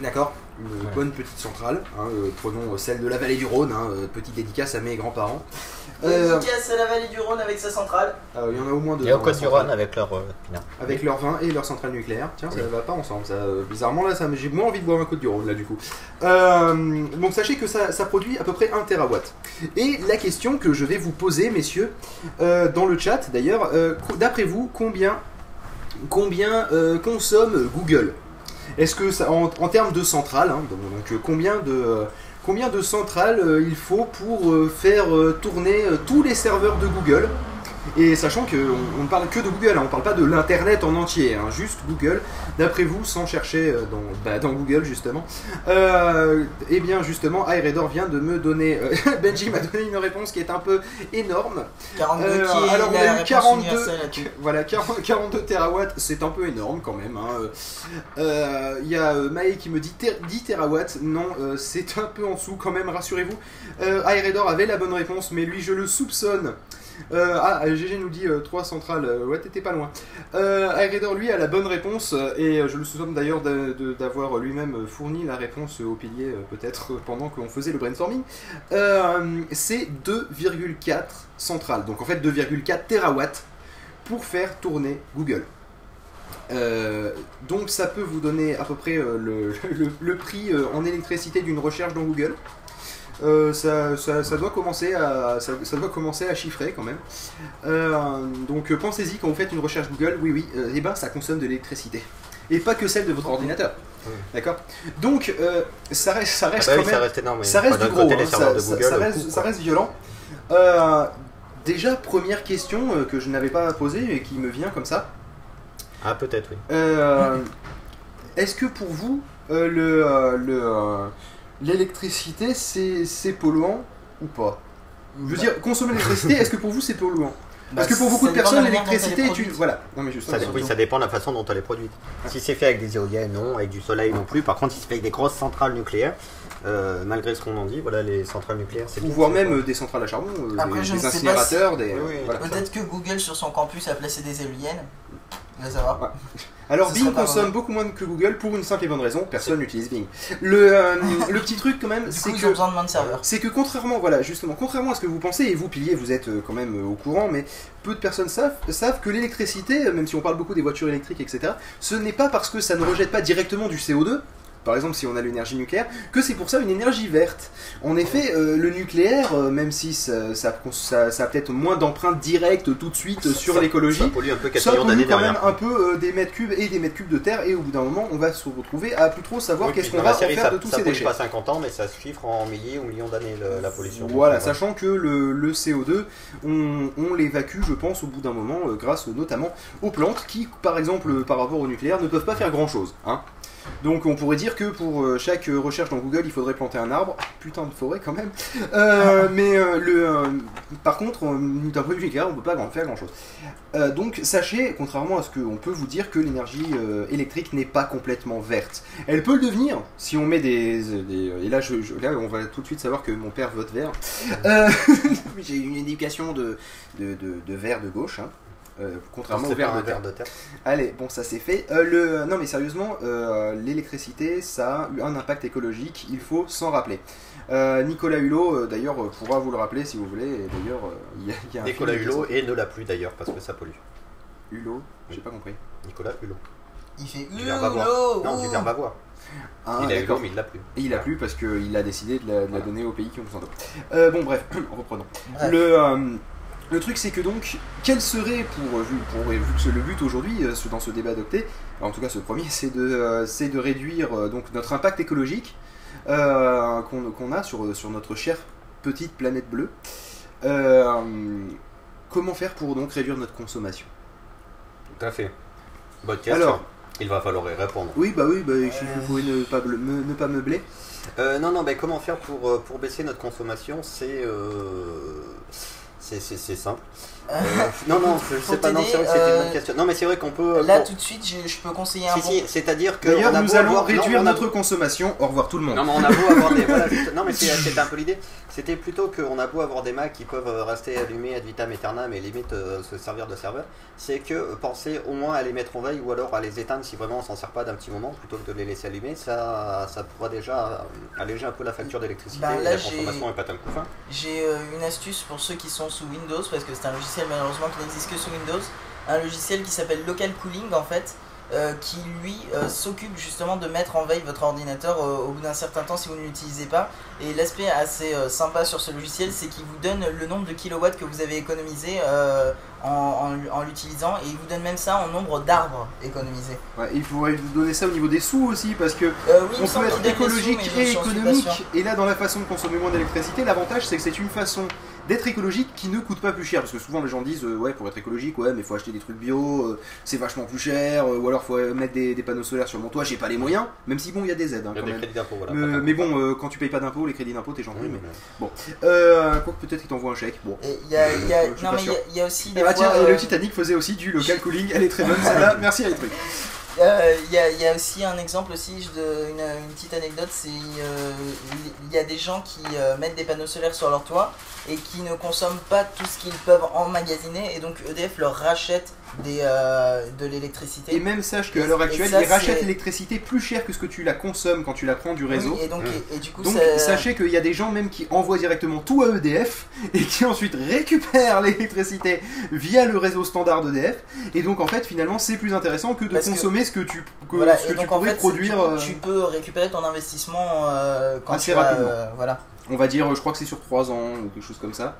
D'accord? Une Ouais. bonne petite centrale. hein, euh, prenons euh, celle de la vallée du Rhône, hein, euh, petite dédicace à mes grands-parents. Euh, Dédicace à la vallée du Rhône avec sa centrale. euh, il y en a au moins deux. Et au Côte du. Rhône avec leur euh, pinard. Avec leur vin et leur centrale nucléaire. Tiens, ça Oui. va pas ensemble. Ça, euh, bizarrement, là, ça, j'ai moins envie de boire un Côte du Rhône, là, du coup. Euh, donc, sachez que ça, ça produit à peu près 1 terawatt. Et la question que je vais vous poser, messieurs, euh, dans le chat, d'ailleurs, euh, d'après vous, combien, combien euh, consomme Google? Est-ce que, ça, en, en termes de centrale, hein, donc, donc, combien de... Combien de centrales euh, il faut pour euh, faire euh, tourner tous les serveurs de Google et sachant qu'on on ne parle que de Google, hein, on ne parle pas de l'internet en entier, hein, juste Google. D'après vous, sans chercher euh, dans, bah, dans Google justement, euh, eh bien justement, Aeredor vient de me donner, euh, [LAUGHS] Benji m'a donné une réponse qui est un peu énorme. 42 Euh, qui est alors, on a eu réponse 42 universelle à tout. [LAUGHS] Voilà, 40 42 terawatts, c'est un peu énorme quand même. hein. Euh, Il y a Maë qui me dit ter- 10 terawatts, non, c'est un peu en dessous quand même, rassurez-vous. Aeredor avait la bonne réponse, mais lui je le soupçonne. Euh, ah, GG nous dit 3 centrales, euh, ouais, t'étais pas loin. Euh, lui a la bonne réponse, euh, et euh, je le soupçonne d'ailleurs d'avoir lui-même fourni la réponse au pilier, euh, peut-être euh, pendant qu'on faisait le brainstorming. Euh, c'est 2,4 centrales, donc en fait 2,4 terawatts pour faire tourner Google. Euh, donc ça peut vous donner à peu près euh, le, [LAUGHS] prix euh, en électricité d'une recherche dans Google. Euh, ça, ça- ça doit commencer à, ça, ça doit commencer à chiffrer quand même. Euh, donc euh, pensez-y quand vous faites une recherche Google, oui oui, euh, eh ben ça consomme de l'électricité. Et pas que celle de votre ordinateur. D'accord? Donc ça reste, ça Ah reste bah quand oui, même ça reste énorme. oui. ça reste du gros, côté, hein, ça, Google, reste, coup, ça quoi. reste violent. Déjà, première question que je n'avais pas posée et qui me vient comme ça. Ah, peut-être, oui. Est-ce que pour vous, le, le, l'électricité, c'est, c'est polluant ou pas? Je veux dire, consommer l'électricité, est-ce que pour vous c'est polluant? Parce que pour beaucoup de personnes, l'électricité est une. Voilà. Non, mais justement. Ça, oui, ça dépend de la façon dont elle est produite. Si c'est fait avec des éoliennes, non, avec du soleil non plus. Par contre, si c'est fait avec des grosses centrales nucléaires, euh, malgré ce qu'on en dit, voilà, les centrales nucléaires, c'est Ou voire même euh, des centrales à charbon, euh, Après, des, incinérateurs, des. Oui, oui. voilà. Peut-être que Google sur son campus a placé des éoliennes. On va savoir. Ouais. [LAUGHS] Alors Bing consomme beaucoup moins que Google pour une simple et bonne raison, personne n'utilise Bing. Le, euh, [LAUGHS] le petit truc quand même, c'est que ont besoin de moins de serveurs. c'est que contrairement, voilà, justement, contrairement à ce que vous pensez, et vous piliers, vous êtes euh, quand même euh, au courant, mais peu de personnes savent, savent que l'électricité, même si on parle beaucoup des voitures électriques, etc., ce n'est pas parce que ça ne rejette pas directement du CO2, par exemple si on a l'énergie nucléaire, que c'est pour ça une énergie verte. En effet, euh, le nucléaire, euh, même si ça, ça, ça- ça a peut-être moins d'empreintes directes tout de suite sur Ça- l'écologie, Ça pollue un peu 4 ça millions pollue d'années quand même un peu euh, des mètres cubes et des mètres cubes de terre et au bout d'un moment on va se retrouver à plus trop savoir Oui, qu'est-ce qu'on va la en série, faire ça, de tous ça ces déchets. pas 50 ans, mais ça se chiffre en milliers ou millions d'années la pollution. Voilà, sachant que le, le CO2, on, on l'évacue, je pense, au bout d'un moment, grâce notamment aux plantes qui, par exemple, par rapport au nucléaire, ne peuvent pas faire grand-chose. Hein. Donc on pourrait dire que pour euh, chaque euh, recherche dans Google, il faudrait planter un arbre. Putain de forêt quand même. Euh, mais euh, le, euh, par contre, d'un point de vue on ne peut pas grand- faire grand-chose. Donc sachez, contrairement à ce qu'on peut vous dire, que l'énergie électrique n'est pas complètement verte. Elle peut le devenir si on met des... des- et là, je, je- là, on va tout de suite savoir que mon père vote vert. [LAUGHS] J'ai une éducation de, de, de, de vert de gauche. hein. Euh, contrairement au de terre. verre de terre. Allez, bon, ça c'est fait. Euh, le... Non, mais sérieusement, euh, l'électricité, ça a eu un impact écologique, il faut s'en rappeler. Euh, Nicolas Hulot, euh, d'ailleurs, pourra vous le rappeler si vous voulez. Et d'ailleurs, euh, il y, a- il y a un Nicolas Hulot et ne l'a plus d'ailleurs parce que ça pollue. Hulot J'ai pas compris. Nicolas Hulot. Il fait. Hulot, Non, du ouh. verbe avoir. Ah, il a d'accord. mais il l'a plus. Et il a plu parce qu'il a décidé de la, de la donner aux pays qui ont besoin d'eau. Bon, bref, [CLEARS THROAT] reprenons. Bref. Le, euh, le truc, c'est que donc, quel serait, pour, vu, pour, vu que c'est le but aujourd'hui, euh, ce- dans ce débat adopté, en tout cas ce premier, [LAUGHS] c'est de, euh, c'est de réduire euh, donc, notre impact écologique euh, qu'on a sur, sur notre chère petite planète bleue. Euh, comment faire pour donc réduire notre consommation? Tout à fait. Bonne question. Alors, il va falloir y répondre. oui, bah oui, bah, si vous pouvez ne pas, me- ne pas meubler. Euh, non, non, mais comment faire pour, euh, pour baisser notre consommation? C'est euh, c'est c'est- c'est simple. Euh, non, non, [LAUGHS] je sais pas, non, c'est vrai que c'était une euh, bonne question. Non, mais c'est vrai qu'on peut. Là, pour- tout de suite, je, je peux conseiller un Si, bon. si, c'est-à-dire que. D'ailleurs, nous allons avoir- non, réduire a- notre consommation. Au revoir tout le monde. Non, mais on a beau avoir des. [LAUGHS] voilà, juste- non, mais c'est- c'était un peu l'idée. C'était plutôt qu'on a beau avoir des Macs qui peuvent euh, rester allumés ad vitam aeternam et limite euh, se servir de serveur. C'est que euh, penser au moins à les mettre en veille ou alors à les éteindre si vraiment on s'en sert pas d'un petit moment plutôt que de les laisser allumer. Ça, ça pourra déjà euh, alléger un peu la facture d'électricité Bah, et là, la consommation est pas fin. J'ai euh, une astuce pour ceux qui sont sous Windows, parce que c'est un logiciel malheureusement qui n'existe que sous Windows. Un logiciel qui s'appelle Local Cooling en fait, euh, qui lui euh, s'occupe justement de mettre en veille votre ordinateur euh, au bout d'un certain temps si vous ne l'utilisez pas. Et l'aspect assez sympa sur ce logiciel, c'est qu'il vous donne le nombre de kilowatts que vous avez économisé en, en- en l'utilisant, et il vous donne même ça en nombre d'arbres économisés. Ouais, il faudrait vous donner ça au niveau des sous aussi, parce que oui, on peut être sous, écologique et économique. Et là, dans la façon de consommer moins d'électricité, l'avantage c'est que c'est une façon d'être écologique qui ne coûte pas plus cher. Parce que souvent les gens disent, euh, ouais, pour être écologique, ouais, mais faut acheter des trucs bio, euh, c'est vachement plus cher, euh, ou alors faut mettre des, des panneaux solaires sur mon toit, j'ai pas les moyens, même si bon, il y a des aides hein, Il y a quand des même. crédits d'impôt, voilà. Mais, bon, euh, quand tu payes pas d'impôts, les crédits d'impôt, t'es gentil. Oui, mais... mais- Euh, quoi que peut-être qu'ils t'envoient un chèque. Bon. Et il y a, il y a- Je suis non mais il y a- y, aussi des Ah, tiens, fois, euh, le Titanic faisait aussi du local cooling, elle est très bonne [LAUGHS] celle-là, merci à truc. Euh, Il y, a, il y a aussi un exemple aussi une petite anecdote, c'est euh, il y a des gens qui euh, mettent des panneaux solaires sur leur toit et qui ne consomment pas tout ce qu'ils peuvent emmagasiner et donc EDF leur rachète des, euh, de l'électricité. Et même sache qu'à l'heure actuelle, ça, ils rachètent l'électricité plus cher que ce que tu la consommes quand tu la prends du réseau. Oui, et donc, Mmh. et, et du coup, Donc ça- sachez qu'il y a des gens même qui envoient directement tout à EDF et qui ensuite récupèrent [LAUGHS] l'électricité via le réseau standard d'EDF. Et donc en fait finalement c'est plus intéressant que de Parce que- consommer ce que tu, que, voilà, ce et que tu donc en pourrais fait, produire. tu, euh, tu peux récupérer ton investissement euh, quand Assez tu as, rapidement. euh, voilà. On va dire, je crois que c'est sur 3 ans ou quelque chose comme ça.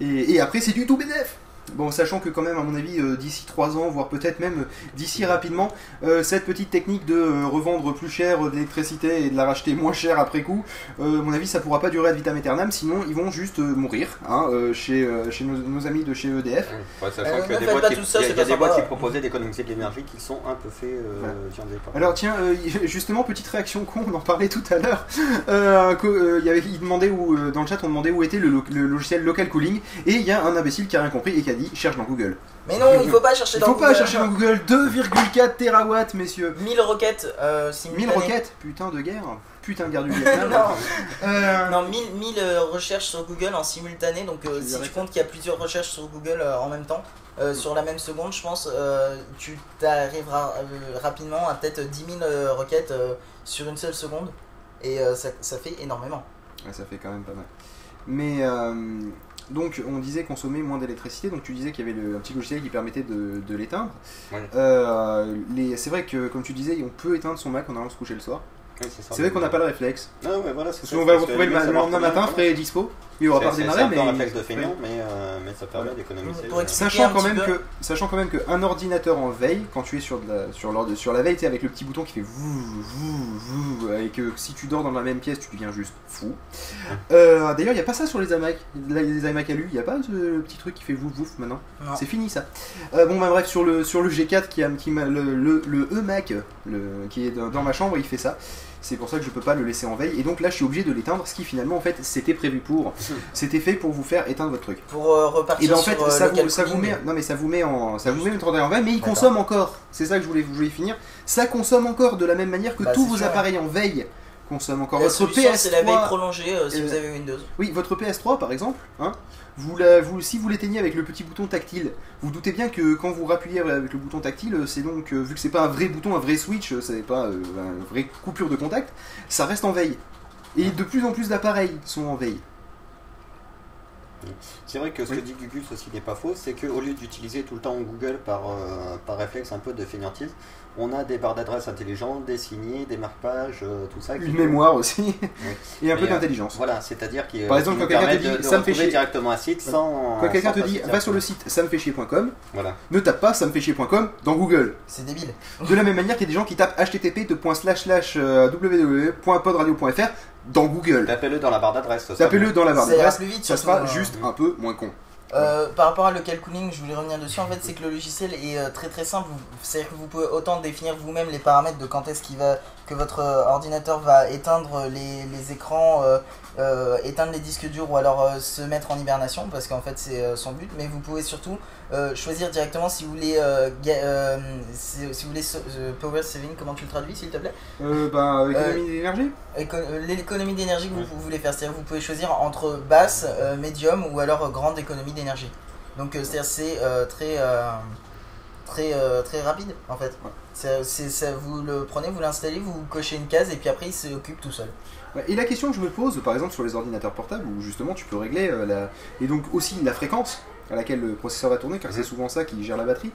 Et, et après c'est du tout bénéf. Bon, sachant que quand même, à mon avis, euh, d'ici 3 ans, voire peut-être même euh, d'ici rapidement, euh, cette petite technique de euh, revendre plus cher euh, de l'électricité et de la racheter moins cher après coup, euh, à mon avis, ça pourra pas durer ad vitam aeternam, sinon ils vont juste euh, mourir hein, euh, chez, euh, chez nos, nos amis de chez EDF. Ouais, sachant des boîtes qui, ça, il y a, y des boîtes qui proposaient d'économiser de l'énergie qui sont un peu fait euh, Voilà. viandées par- Alors tiens, euh, [LAUGHS] justement, petite réaction con, on en parlait tout à l'heure. [LAUGHS] Euh, euh, il demandait où, euh, dans le chat, on demandait où était le, lo- le logiciel local cooling, et il y a un imbécile qui a rien compris et qui a dit cherche dans Google. Mais non, il faut pas chercher Il dans faut Google. pas chercher dans Google 2,4 terawatts, messieurs. 1000 requêtes euh, 1000 simultanées. roquettes, putain de guerre, putain de guerre du Vietnam. [LAUGHS] Non. Euh, Non, 1000, 1000 euh, recherches sur Google en simultané. Donc, euh, si tu comptes qu'il y a plusieurs recherches sur Google euh, en même temps, euh, sur la même seconde, je pense, euh, tu t'arriveras euh, rapidement à peut-être 10 000 euh, requêtes euh, sur une seule seconde. Et euh, ça, ça fait énormément. Ouais, ça fait quand même pas mal. Mais euh, donc on disait consommer moins d'électricité, donc tu disais qu'il y avait le, un petit logiciel qui permettait de, de l'éteindre. Ouais. Euh, c'est vrai que comme tu disais, on peut éteindre son Mac en allant se coucher le soir. C'est vrai qu'on n'a pas le réflexe. Ah ouais, voilà, ça. qu'on va retrouver le, lendemain matin, frais et dispo. Il aura pas C'est- c'est- redémarré, C'est un mais. réflexe de Ouais. feignant, mais, euh, mais ça permet d'économiser. Pour euh, Sachant quand, même que, sachant quand même qu'un ordinateur en veille, quand tu es sur, de la, sur, l'ord- sur la veille, tu sais, avec le petit bouton qui fait vou, vou, vou, et que si tu dors dans la même pièce, tu deviens juste fou. Euh, D'ailleurs, il n'y a pas ça sur les iMac. Les iMac alu, il n'y a pas ce petit truc qui fait vouf vouf maintenant. Non. C'est fini ça. Euh, bon, bah bref, sur le, sur le G4, qui a, qui m'a- le, le, le eMac, le, qui est dans, dans ma chambre, il fait ça. C'est pour ça que je peux pas le laisser en veille. Et donc là, je suis obligé de l'éteindre, ce qui finalement, en fait, c'était prévu pour. [LAUGHS] C'était fait pour vous faire éteindre votre truc. Pour euh, repartir Et ben en sur fait, euh, ça, vous, ça vous met, non mais ça vous met en, ça vous met en veille, mais il consomme encore. C'est ça que je voulais, je voulais finir. Ça consomme encore de la même manière que Bah, tous vos sûr, appareils en veille consomment encore. La Votre solution, c'est la veille PS3, prolongée euh, si vous avez Windows. oui, votre PS3 par exemple, hein, vous la, vous, si vous l'éteignez avec le petit bouton tactile, vous doutez bien que quand vous rappuyez avec le bouton tactile, c'est donc, euh, vu que c'est pas un vrai bouton, un vrai switch, c'est pas euh, une vraie coupure de contact, ça reste en veille. Et de plus en plus d'appareils sont en veille. C'est vrai que ce Oui. que dit Gugus aussi n'est pas faux, c'est qu'au lieu d'utiliser tout le temps Google par, euh, par réflexe un peu de fainéantise, on a des barres d'adresse intelligentes, des signés, des marque-pages, euh, tout ça. Une peut- mémoire aussi, [LAUGHS] et un Mais, peu euh, d'intelligence. Voilà, c'est-à-dire qu'il Par exemple, quand quelqu'un te dit, de, ça me fait chier. directement un site sans. Quand quelqu'un te dit va sur le site samefaichier.com, Voilà. ne tape pas samefaichier.com dans Google. C'est débile. De la même manière qu'il y a des gens qui tapent http euh, www.podradio.fr dans Google. Tapez-le dans la barre d'adresse. ça Tapez-le dans la barre Ça d'adresse, ça sera juste un peu moins con. Euh, par rapport à local cooling, je voulais revenir dessus. En fait, c'est que le logiciel est euh, très très simple. C'est-à-dire que vous pouvez autant définir vous-même les paramètres de quand est-ce va que votre euh, ordinateur va éteindre les, écrans, euh, éteindre les disques durs ou alors euh, se mettre en hibernation parce qu'en fait c'est euh, son but. Mais vous pouvez surtout euh, choisir directement si vous voulez euh, euh, si, si vous voulez so- euh, power saving. Comment tu le traduis s'il te plaît? Euh, bah, économie d'énergie Éco- L'économie d'énergie que vous, vous voulez faire, c'est-à-dire que vous pouvez choisir entre basse, euh, médium ou alors grande économie d'énergie. Donc euh, c'est-à-dire c'est euh, très euh, très euh, très rapide en fait. Ça, vous le prenez, vous l'installez, vous cochez une case et puis après il s'occupe tout seul. Ouais, Et la question que je me pose, par exemple sur les ordinateurs portables, où justement tu peux régler euh, la... et donc aussi la fréquence à laquelle le processeur va tourner, car c'est souvent ça qui gère la batterie.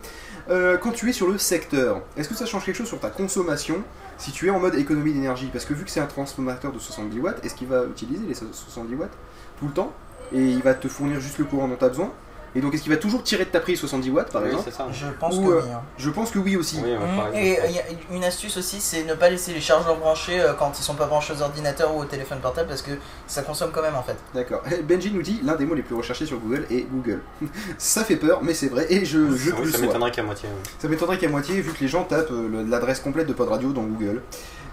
Euh, quand tu es sur le secteur, est-ce que ça change quelque chose sur ta consommation si tu es en mode économie d'énergie? Parce que vu que c'est un transformateur de 70 watts, est-ce qu'il va utiliser les 70 watts tout le temps? Et il va te fournir juste le courant dont tu as besoin? Et donc est-ce qu'il va toujours tirer de ta prise 70 watts par Oui, exemple ça. Je pense Ou, que euh, oui. hein. Je pense que oui aussi. Oui, Mmh, pareil. Et euh, il y a une astuce aussi, c'est ne pas laisser les chargeurs branchés euh, quand ils sont pas branchés aux ordinateurs ou au téléphone portable parce que ça consomme quand même en fait. D'accord. [LAUGHS] Benji nous dit l'un des mots les plus recherchés sur Google est Google. [LAUGHS] ça fait peur, mais c'est vrai, et je, je Oui, ça m'étonnerait qu'à moitié. oui. Ça m'étonnerait qu'à moitié, vu que les gens tapent euh, l'adresse complète de Pod Radio dans Google.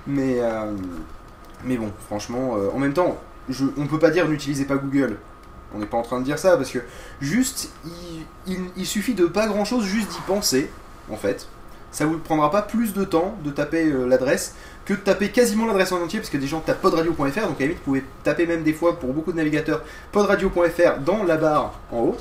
Mais, euh, mais bon, franchement, euh, en même temps, je, on peut pas dire n'utilisez pas Google. On n'est pas en train de dire ça, parce que juste, il, suffit de pas grand chose, juste d'y penser, en fait. Ça vous prendra pas plus de temps de taper euh, l'adresse que de taper quasiment l'adresse en entier, parce que des gens tapent podradio.fr, donc à la limite, vous pouvez taper même des fois, pour beaucoup de navigateurs, podradio.fr dans la barre en haut.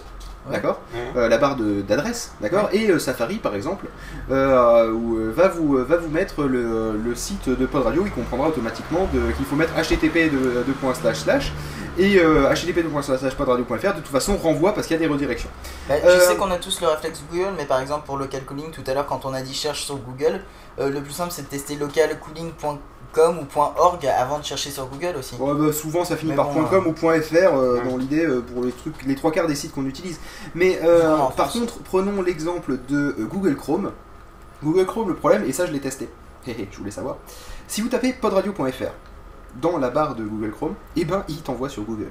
Ouais. D'accord euh, la barre d'adresse, d'accord Et euh, Safari, par exemple, euh, où, va, vous, va vous mettre le, le site de Pod Radio, il comprendra automatiquement qu'il faut mettre http de, de point slash slash et euh, http de toute façon renvoie parce qu'il y a des redirections. Bah, Euh, Je sais qu'on a tous le réflexe Google, mais par exemple pour local cooling, tout à l'heure quand on a dit cherche sur Google, euh, le plus simple c'est de tester localcooling.com ou .org avant de chercher sur Google aussi. Bah, souvent ça finit Mais par bon, .com ou .fr euh, Ouais. dans l'idée euh, pour les trucs, les trois quarts des sites qu'on utilise. Mais euh, par contre, prenons l'exemple de euh, Google Chrome. Google Chrome, le problème, et ça je l'ai testé, [LAUGHS] je voulais savoir, si vous tapez podradio.fr dans la barre de Google Chrome, et ben il t'envoie sur Google.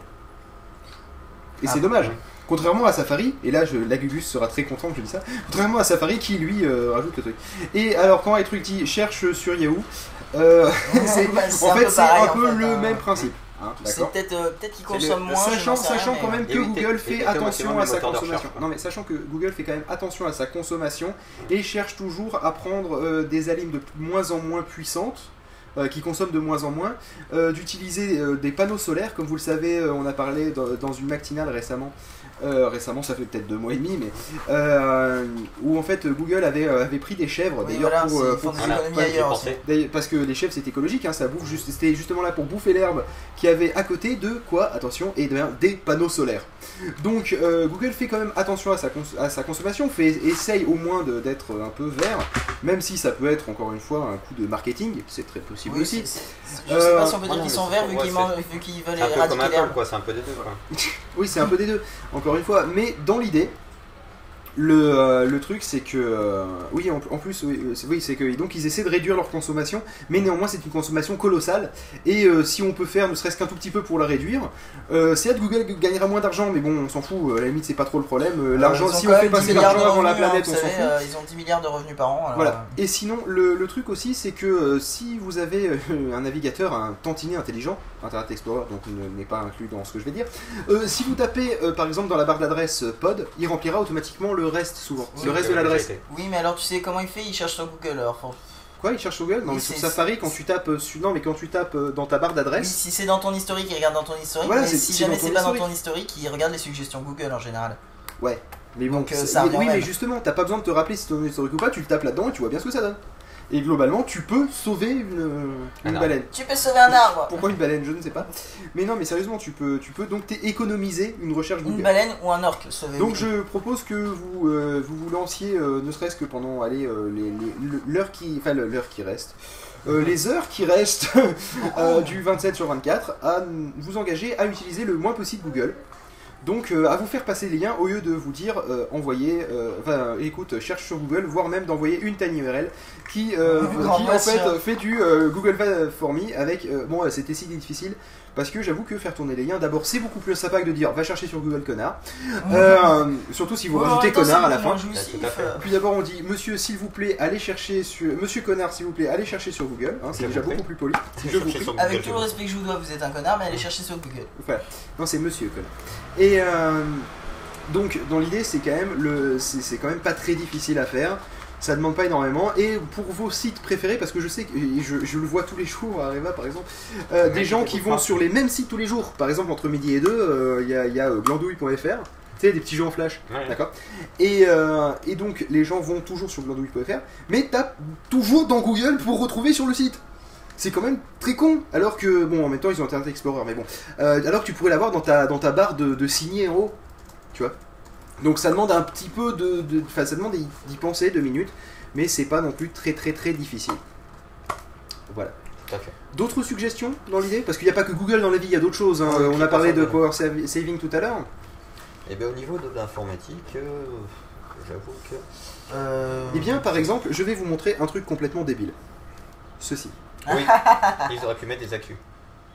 Et Ah, c'est dommage. Contrairement à Safari, et là je, Lagugus sera très content que je dis ça, contrairement à Safari qui lui euh, rajoute le truc. Et alors quand un truc dit cherche sur Yahoo, euh, [LAUGHS] c'est- Bah, en un fait peu c'est un peu fait, le hein. même principe. hein, C'est peut-être euh, qu'ils le- consomment moins. Sachant, rien, sachant quand euh, même que Éviter- Google fait attention à sa consommation. Non mais sachant que Google fait quand même attention à sa consommation et cherche toujours à prendre euh, des alimes de moins en moins puissantes. euh, qui consomment de moins en moins, euh, d'utiliser euh, des panneaux solaires, comme vous le savez, euh, on a parlé dans, dans une matinale récemment, euh, récemment ça fait peut-être deux mois et demi, mais euh, où en fait Google avait, euh, avait pris des chèvres, Oui, d'ailleurs voilà, pour, euh, pour- des Voilà, ailleurs Parce que les chèvres c'est écologique, hein, ça bouffe juste, c'était justement là pour bouffer l'herbe qui avait à côté de quoi Attention, et bien des panneaux solaires. Donc euh, Google fait quand même attention à sa, cons- à sa consommation, fait, essaye au moins de- d'être un peu vert, même si ça peut être encore une fois un coup de marketing, c'est très possible Oui, aussi. c'est- c'est- Je sais pas si on peut dire qu'ils sont verts vu qu'ils veulent C'est un peu comme éradiquer Apple, l'herbe. quoi, c'est un peu des deux. [LAUGHS] Oui, c'est un peu des deux, encore une fois. Mais dans l'idée, le, euh, le truc, c'est que. euh, oui, en, en plus, oui, euh, c'est oui, c'est que. Donc, ils essaient de réduire leur consommation, mais néanmoins, c'est une consommation colossale. Et euh, si on peut faire ne serait-ce qu'un tout petit peu pour la réduire, euh, certes, Google gagnera moins d'argent, mais bon, on s'en fout, à la limite, c'est pas trop le problème. Euh, L'argent, Ils ont si quand on fait même 10 passer milliards l'argent de avant la revenus, hein, planète, vous on s'en savez, fout. euh, Ils ont 10 milliards de revenus par an. alors, Voilà. Et sinon, le, le truc aussi, c'est que euh, si vous avez euh, un navigateur, un tantinet intelligent, Internet Explorer, donc ne- n'est pas inclus dans ce que je vais dire, euh, si vous tapez euh, par exemple dans la barre d'adresse euh, pod, il remplira automatiquement le reste souvent, Oui, le reste de l'adresse. Oui, mais alors tu sais comment il fait? Il cherche sur Google. Alors, faut- Quoi, il cherche sur Google? Non, Oui, mais sur Safari, quand tu tapes, euh, non, mais quand tu tapes euh, dans ta barre Oui, d'adresse, si c'est dans ton historique, il regarde dans ton historique. Voilà, mais si c'est jamais dans ton c'est pas dans historique. ton historique, il regarde les suggestions Google en général. mais bon, Donc, euh, c'est- ça oui, revient oui, mais justement, t'as pas besoin de te rappeler si ton historique ou pas, tu le tapes là-dedans et tu vois bien ce que ça donne. Et globalement, tu peux sauver une, euh, une baleine. Tu peux sauver un arbre Pourquoi une baleine Je ne sais pas. Mais non, mais sérieusement, tu peux, tu peux donc économiser une recherche Une Google. baleine ou un orque sauver. Donc je propose que vous euh, vous, vous lanciez, euh, ne serait-ce que pendant allez, euh, l'heure qui, enfin l'heure qui reste, euh, les heures qui restent [LAUGHS] euh, du 27 sur 24, à vous engager à utiliser le moins possible Google. Donc euh, à vous faire passer les liens au lieu de vous dire euh, envoyer, euh, enfin écoute, cherche sur Google, voire même d'envoyer une tiny URL qui, euh, [LAUGHS] qui en fait fait du euh, Google for me avec euh, bon euh, c'était si difficile parce que j'avoue que faire tourner les liens d'abord c'est beaucoup plus sympa que de dire va chercher sur Google connard euh, surtout si vous en rajoutez connard à la fin. Puis d'abord on dit Monsieur s'il vous plaît allez chercher sur Monsieur connard s'il vous plaît allez chercher sur Google. Hein, c'est déjà beaucoup plus poli. Je Je vous cherchais prie. sur Google, Avec tout le respect que je vous dois, vous êtes un connard, mais allez chercher sur Google. Voilà. Non c'est Monsieur connard. Et euh, donc dans l'idée c'est quand même le c'est quand même pas très difficile à faire. Ça demande pas énormément. Et pour vos sites préférés, parce que je sais que je, je le vois tous les jours à Areva par exemple, euh, des gens qui vont sur les mêmes sites tous les jours. Par exemple entre midi et deux, euh, il y a, il y a euh, glandouille.fr. Tu sais, des petits jeux en flash. Ouais. D'accord et, euh, et donc les gens vont toujours sur glandouille.fr, mais tapent toujours dans Google pour retrouver sur le site. C'est quand même très con, alors que, bon, en même temps ils ont Internet Explorer, mais bon, alors que tu pourrais l'avoir dans ta, dans ta barre de, de signer en haut, tu vois? Donc ça demande un petit peu de. de- Enfin, ça demande d'y penser deux minutes, mais c'est pas non plus très très très difficile. Voilà. D'autres suggestions dans l'idée? Parce qu'il n'y a pas que Google dans la vie, il y a d'autres choses. hein. Ouais, On a parlé de Power Sav- Saving tout à l'heure. Et bien au niveau de l'informatique, euh, j'avoue que. Euh... Eh bien, par exemple, je vais vous montrer un truc complètement débile. Ceci. Oui, [LAUGHS] ils auraient pu mettre des accus.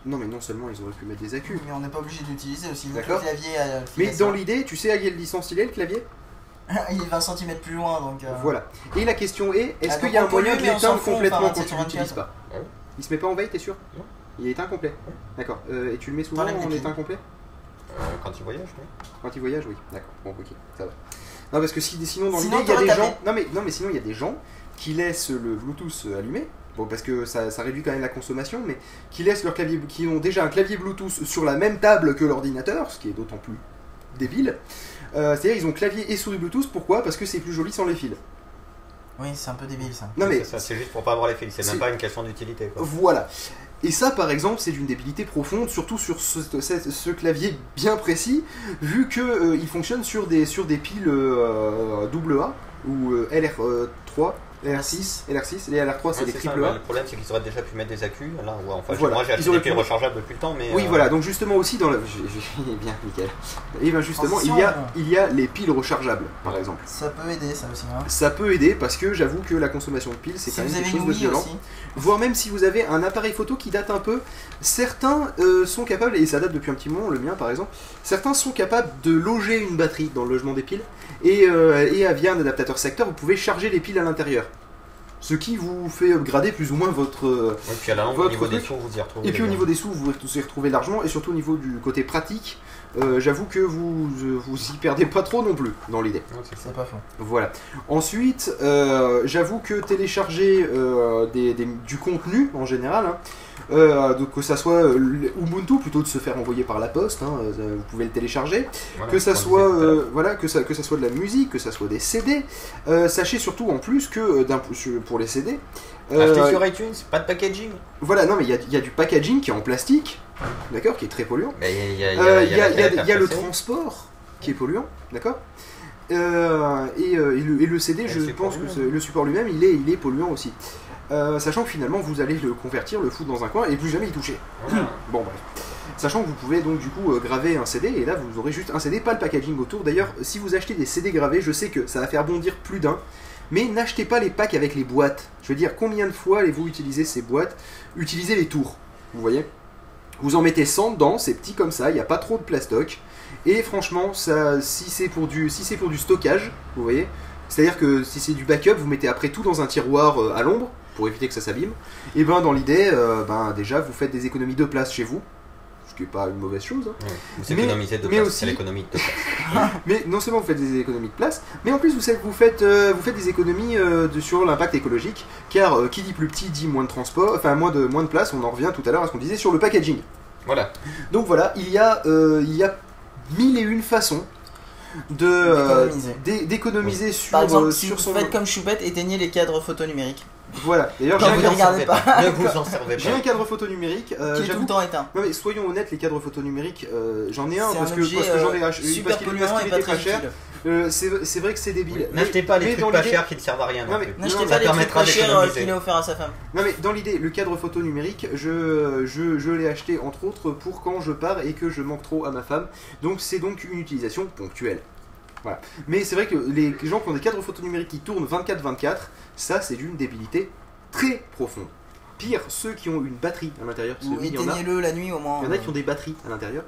Non, mais non seulement ils auraient pu mettre des accus, Mais on n'est pas obligé d'utiliser aussi. D'accord. le clavier à mais dans l'idée, tu sais à quelle distance il est le clavier? Il est 20 cm plus loin donc. euh, Voilà. Et la question est, est-ce Ah, qu'il y a un on peut moyen lui, de mais on s'en l'éteindre fout, complètement enfin, quand tu 27 sur l'utilises 24. pas Ah oui. Il se met pas en veille, t'es sûr? Non. Il est incomplet D'accord. Euh, et tu le mets souvent T'enlèves les en piles. éteint complet? Euh, quand ils voyagent, oui. Quand il voyage, oui. D'accord. Bon, ok, ça va. Non, parce que si, sinon, dans Sinon, l'idée, il y a t'aurais des tapé. gens. Non mais, non, mais sinon, il y a des gens qui laissent le Bluetooth euh, allumé. Bon, parce que ça, réduit quand même la consommation, mais qui laissent leur clavier, qui ont déjà un clavier Bluetooth sur la même table que l'ordinateur, ce qui est d'autant plus débile. Euh, c'est-à-dire ils ont clavier et souris Bluetooth. Pourquoi? Parce que c'est plus joli sans les fils. Oui, c'est un peu débile ça. Non mais c'est juste pour pas avoir les fils. C'est même pas une question d'utilité. Voilà. Et ça, par exemple, c'est d'une débilité profonde, surtout sur ce, clavier bien précis, vu qu'il euh, fonctionne sur des, sur des piles euh, AA ou LR3, la R6 l'R6 et l'R3 c'est des triple A. Le problème c'est qu'ils auraient déjà pu mettre des accus. Là, ouais, enfin, moi j'ai acheté des pu... rechargeables depuis le temps, mais. Oui, euh, voilà. Donc justement aussi dans le, j'ai bien, nickel. Et bien justement, il y a, il y a les piles rechargeables, par exemple. Ça peut aider, ça aussi. Hein. Ça peut aider parce que j'avoue que la consommation de piles c'est quand même quelque chose de violent. Voire même si vous avez un appareil photo qui date un peu, certains euh, sont capables et ça date depuis un petit moment, le mien par exemple. Certains sont capables de loger une batterie dans le logement des piles et, euh, et via un adaptateur secteur, vous pouvez charger les piles à l'intérieur ce qui vous fait upgrader plus ou moins votre. euh, Et puis à la longue, au Votre niveau des sous, vous y retrouvez. Et puis au niveau des sous, vous vous y retrouvez largement, et surtout au niveau du côté pratique, euh, j'avoue que vous euh, vous y perdez pas trop non plus dans l'idée. C'est pas. Voilà. Ensuite, euh, j'avoue que télécharger euh, des- des- du contenu en général, hein, euh, donc que ça soit euh, Ubuntu plutôt de se faire envoyer par la poste, hein, euh, vous pouvez le télécharger, Voilà, que ça soit disait tout à l'heure. euh, voilà que ça que ça soit de la musique, que ça soit des CD. euh, sachez surtout en plus que d'un- pour les CD. Acheter sur iTunes, pas de packaging. voilà, non mais il y a, il y a du packaging qui est en plastique, d'accord, qui est très polluant. Il y a, le transport qui est polluant, d'accord et, et le, et le CD, Et je pense que le support lui-même, il est, il est polluant aussi. Euh, sachant que finalement, vous allez le convertir, le foutre dans un coin et plus jamais y toucher. Voilà. Bon, bref. Sachant que vous pouvez donc du coup euh, graver un CD, et là vous aurez juste un CD, pas le packaging autour. D'ailleurs, si vous achetez des CD gravés, je sais que ça va faire bondir plus d'un, mais n'achetez pas les packs avec les boîtes. Je veux dire, combien de fois allez-vous utiliser ces boîtes? Utilisez les tours, vous voyez? Vous en mettez 100 dedans, c'est petit comme ça, il n'y a pas trop de plastoc. Et franchement, ça, si c'est pour du, si c'est pour du stockage, vous voyez, c'est-à-dire que si c'est du backup, vous mettez après tout dans un tiroir euh, à l'ombre pour éviter que ça s'abîme. Et ben dans l'idée, euh, ben déjà vous faites des économies de place chez vous, ce qui est pas une mauvaise chose. hein. Ouais. Vous Mais- économisez de mais place, aussi- c'est l'économie de place. [LAUGHS] Mais non seulement vous faites des économies de place, mais en plus vous, savez- vous, faites, euh, vous faites des économies euh, de- sur l'impact écologique, car euh, qui dit plus petit dit moins de transport, enfin moins de, moins de place, on en revient tout à l'heure à ce qu'on disait sur le packaging. Voilà. Donc voilà, il y a, euh, il y a mille et une façons de D'économiser. d'é- d'économiser sur, Par exemple, euh, si sur vous son... faites comme Choupette, éteignez les cadres photo numériques. Voilà, d'ailleurs j'ai un, pas. [LAUGHS] Ne vous en servez pas. un cadre photo numérique, euh, qui est tout le temps éteint. Non mais soyons honnêtes, les cadres photo numériques, euh, j'en ai un parce un que, objet parce que j'en ai euh, acheté super parce qu'il polluant et pas très cher. Euh, c'est c'est vrai que c'est débile. N'achetez pas les mais trucs pas chers qui ne servent à rien. N'achetez pas les trucs pas chers qu'il a offert à sa femme. Non mais dans l'idée, le cadre photo numérique, je, je, je l'ai acheté entre autres pour quand je pars et que je manque trop à ma femme. Donc c'est donc une utilisation ponctuelle. Voilà. Mais c'est vrai que les gens qui ont des cadres photo numériques qui tournent 24-24, ça c'est d'une débilité très profonde. Pire, ceux qui ont une batterie à l'intérieur, que oui, éteignez-le la nuit au moins. il y en a qui ont des batteries à l'intérieur.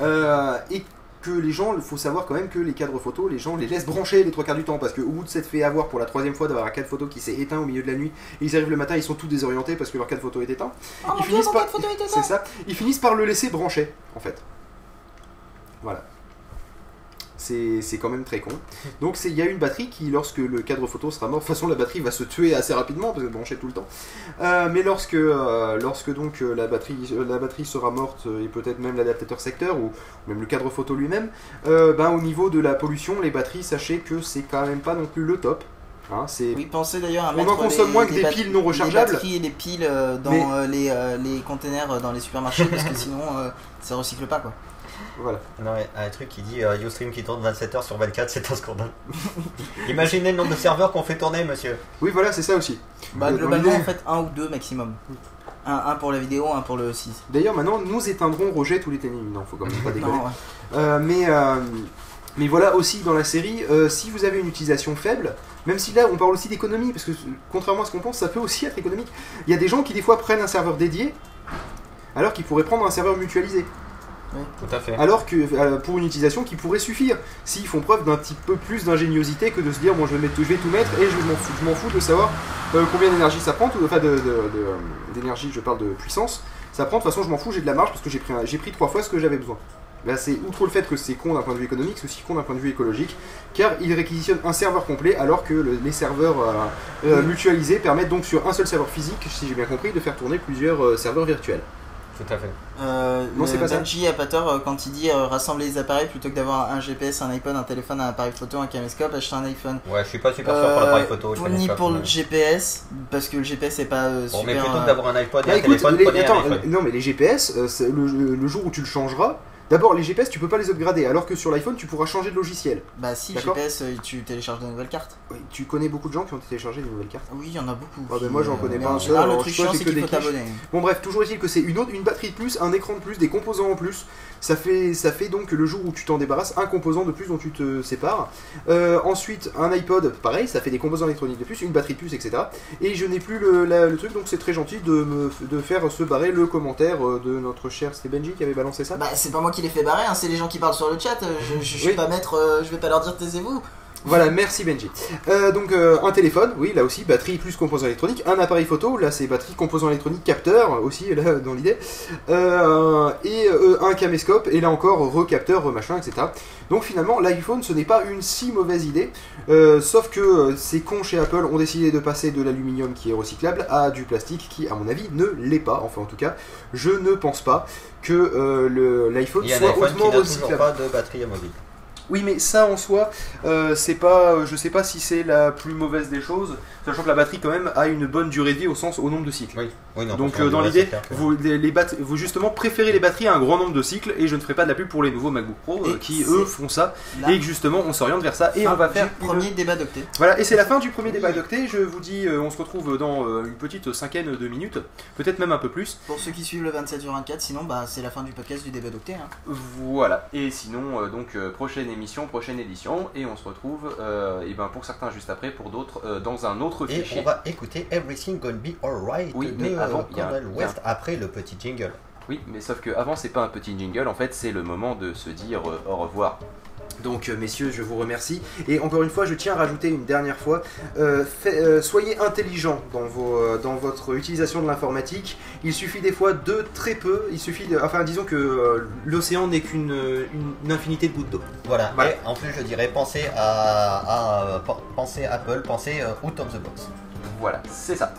Euh, et que les gens, il faut savoir quand même que les cadres photo, les gens les laissent brancher les trois quarts du temps parce qu'au bout de s'être fait avoir pour la troisième fois d'avoir un cadre photo qui s'est éteint au milieu de la nuit et ils arrivent le matin, ils sont tous désorientés parce que leur cadre photo est éteint. Oh mon ils dieu, finissent mon par- cadre photo était [LAUGHS] C'est ça. Ils finissent par le laisser brancher en fait. Voilà. C'est quand même très con. Donc c'est- il y a une batterie qui, lorsque le cadre photo sera mort, de toute façon la batterie va se tuer assez rapidement parce qu'elle est branchée tout le temps. Euh, mais lorsque, euh, lorsque donc euh, la batterie, la batterie sera morte et peut-être même l'adaptateur secteur ou même le cadre photo lui-même, euh, ben, au niveau de la pollution, les batteries, sachez que c'est quand même pas non plus le top. Hein, c'est Oui, pensez d'ailleurs à On en consomme les- moins que des piles non rechargeables. Les batteries et les piles dans Mais- les, les containers dans les supermarchés parce que sinon ça recycle pas quoi. Voilà. Non, mais un truc qui dit euh, Ustream qui tourne 27 heures sur 24, c'est un scandale. [LAUGHS] Imaginez le nombre de serveurs qu'on fait tourner, monsieur. Oui, voilà, c'est ça aussi. Bah, globalement l'idée- en fait un ou deux maximum. Un, un pour la vidéo, un pour le 6. D'ailleurs, maintenant, nous éteindrons Roger tous les ténis. Non, faut quand même pas déconner. Non, ouais. Euh, mais, euh, mais voilà aussi dans la série, euh, si vous avez une utilisation faible, même si là on parle aussi d'économie, parce que contrairement à ce qu'on pense, ça peut aussi être économique. Il y a des gens qui des fois prennent un serveur dédié, alors qu'ils pourraient prendre un serveur mutualisé. Tout à fait. Alors que euh, pour une utilisation qui pourrait suffire, s'ils font preuve d'un petit peu plus d'ingéniosité que de se dire bon je vais, mettre, je vais tout mettre et je m'en fous, je m'en fous de savoir euh, combien d'énergie ça prend, tout- enfin euh, d'énergie, je parle de puissance, ça prend de toute façon je m'en fous, j'ai de la marge parce que j'ai pris, j'ai pris trois fois ce que j'avais besoin. Là c'est outre le fait que c'est con d'un point de vue économique, c'est aussi con d'un point de vue écologique, car il réquisitionne un serveur complet alors que le- les serveurs euh, mutualisés permettent donc sur un seul serveur physique, si j'ai bien compris, de faire tourner plusieurs serveurs virtuels. Tout à fait. Euh, Non, le c'est pas ça. Benji a pas tort euh, quand il dit euh, rassembler les appareils plutôt que d'avoir un GPS, un iPod, un téléphone, un appareil photo, un caméscope, acheter un iPhone. Ouais, je suis pas super sûr pour l'appareil Euh, photo. pour- ni pour mais- le GPS parce que le GPS est pas euh, Bon, super. mais plutôt euh, que d'avoir un iPod et Bah un écoute, téléphone, les- attends, un iPhone. euh, non mais les GPS, euh, c'est le, le jour où tu le changeras, d'abord les GPS tu peux pas les upgrader, alors que sur l'iPhone tu pourras changer de logiciel. Bah si. GPS euh, tu télécharges de nouvelles cartes. Oui, tu connais beaucoup de gens qui ont téléchargé des nouvelles cartes. Oui il y en a beaucoup. Ah, ben qui, moi, j'en euh, connais pas un seul, Le truc chiant c'est qu'il faut t'abonner. Bon bref, toujours est-il que c'est une autre, une batterie de plus, un écran de plus, des composants en plus. Ça fait, ça fait donc le jour où tu t'en débarrasses, un composant de plus dont tu te sépares. Euh, ensuite, un iPod, pareil, ça fait des composants électroniques de plus, une batterie de plus, etc. Et je n'ai plus le, la- le truc, donc c'est très gentil de me de faire se barrer le commentaire de notre cher C'était Benji qui avait balancé ça. Bah c'est pas moi qui les fais barrer, hein, c'est les gens qui parlent sur le chat. euh, Je, je, je suis Oui. pas maître, euh, je vais pas leur dire taisez-vous. Voilà, merci Benji. Euh, donc euh, un téléphone, oui, là aussi, batterie plus composants électroniques. Un appareil photo, là c'est batterie, composants électroniques, capteur aussi, là dans l'idée. Euh, et un caméscope, et là encore recapteur, remachin, etc. Donc finalement, l'iPhone ce n'est pas une si mauvaise idée, sauf que ces cons chez Apple ont décidé de passer de l'aluminium qui est recyclable à du plastique qui, à mon avis, ne l'est pas. Enfin, en tout cas, je ne pense pas que l'iPhone Il a soit hautement n'a toujours recyclable. pas de batterie amovible. Oui, mais ça en soi, euh, c'est pas, euh, je sais pas si c'est la plus mauvaise des choses, sachant que la batterie quand même a une bonne durée de vie au sens au nombre de cycles. Oui, non, Donc euh, dans l'idée, vous, les, les bat- vous justement préférez les batteries à un grand nombre de cycles et je ne ferai pas de la pub pour les nouveaux MacBook Pro euh, Et qui eux font ça Là, et que justement on s'oriente vers ça et fin on va du faire une- premier débat d'octet. Voilà, et c'est la fin du premier débat d'octet. Je vous dis, euh, on se retrouve dans une petite cinquaine de minutes, peut-être même un peu plus. Pour ceux qui suivent le 27 sur 24, sinon bah, c'est la fin du podcast du débat d'octet. hein. Voilà. Et sinon, donc prochaine émission, prochaine édition, et on se retrouve, euh, et ben pour certains juste après, pour d'autres euh, dans un autre Et fichier. on va écouter Everything Gonna Be Alright Oui, de mais avant, un- après le petit jingle. Oui, mais sauf que avant c'est pas un petit jingle, en fait c'est le moment de se dire euh, au revoir. Donc, euh, messieurs, je vous remercie. Et encore une fois, je tiens à rajouter une dernière fois euh, fait- euh, soyez intelligents dans, vos, dans votre utilisation de l'informatique. Il suffit des fois de très peu. Il suffit de. Enfin, disons que euh, l'océan n'est qu'une une, une infinité de gouttes d'eau. Voilà. Voilà. Et en plus, je dirais, pensez à, à- pensez Apple, pensez out of the box. Voilà, c'est ça.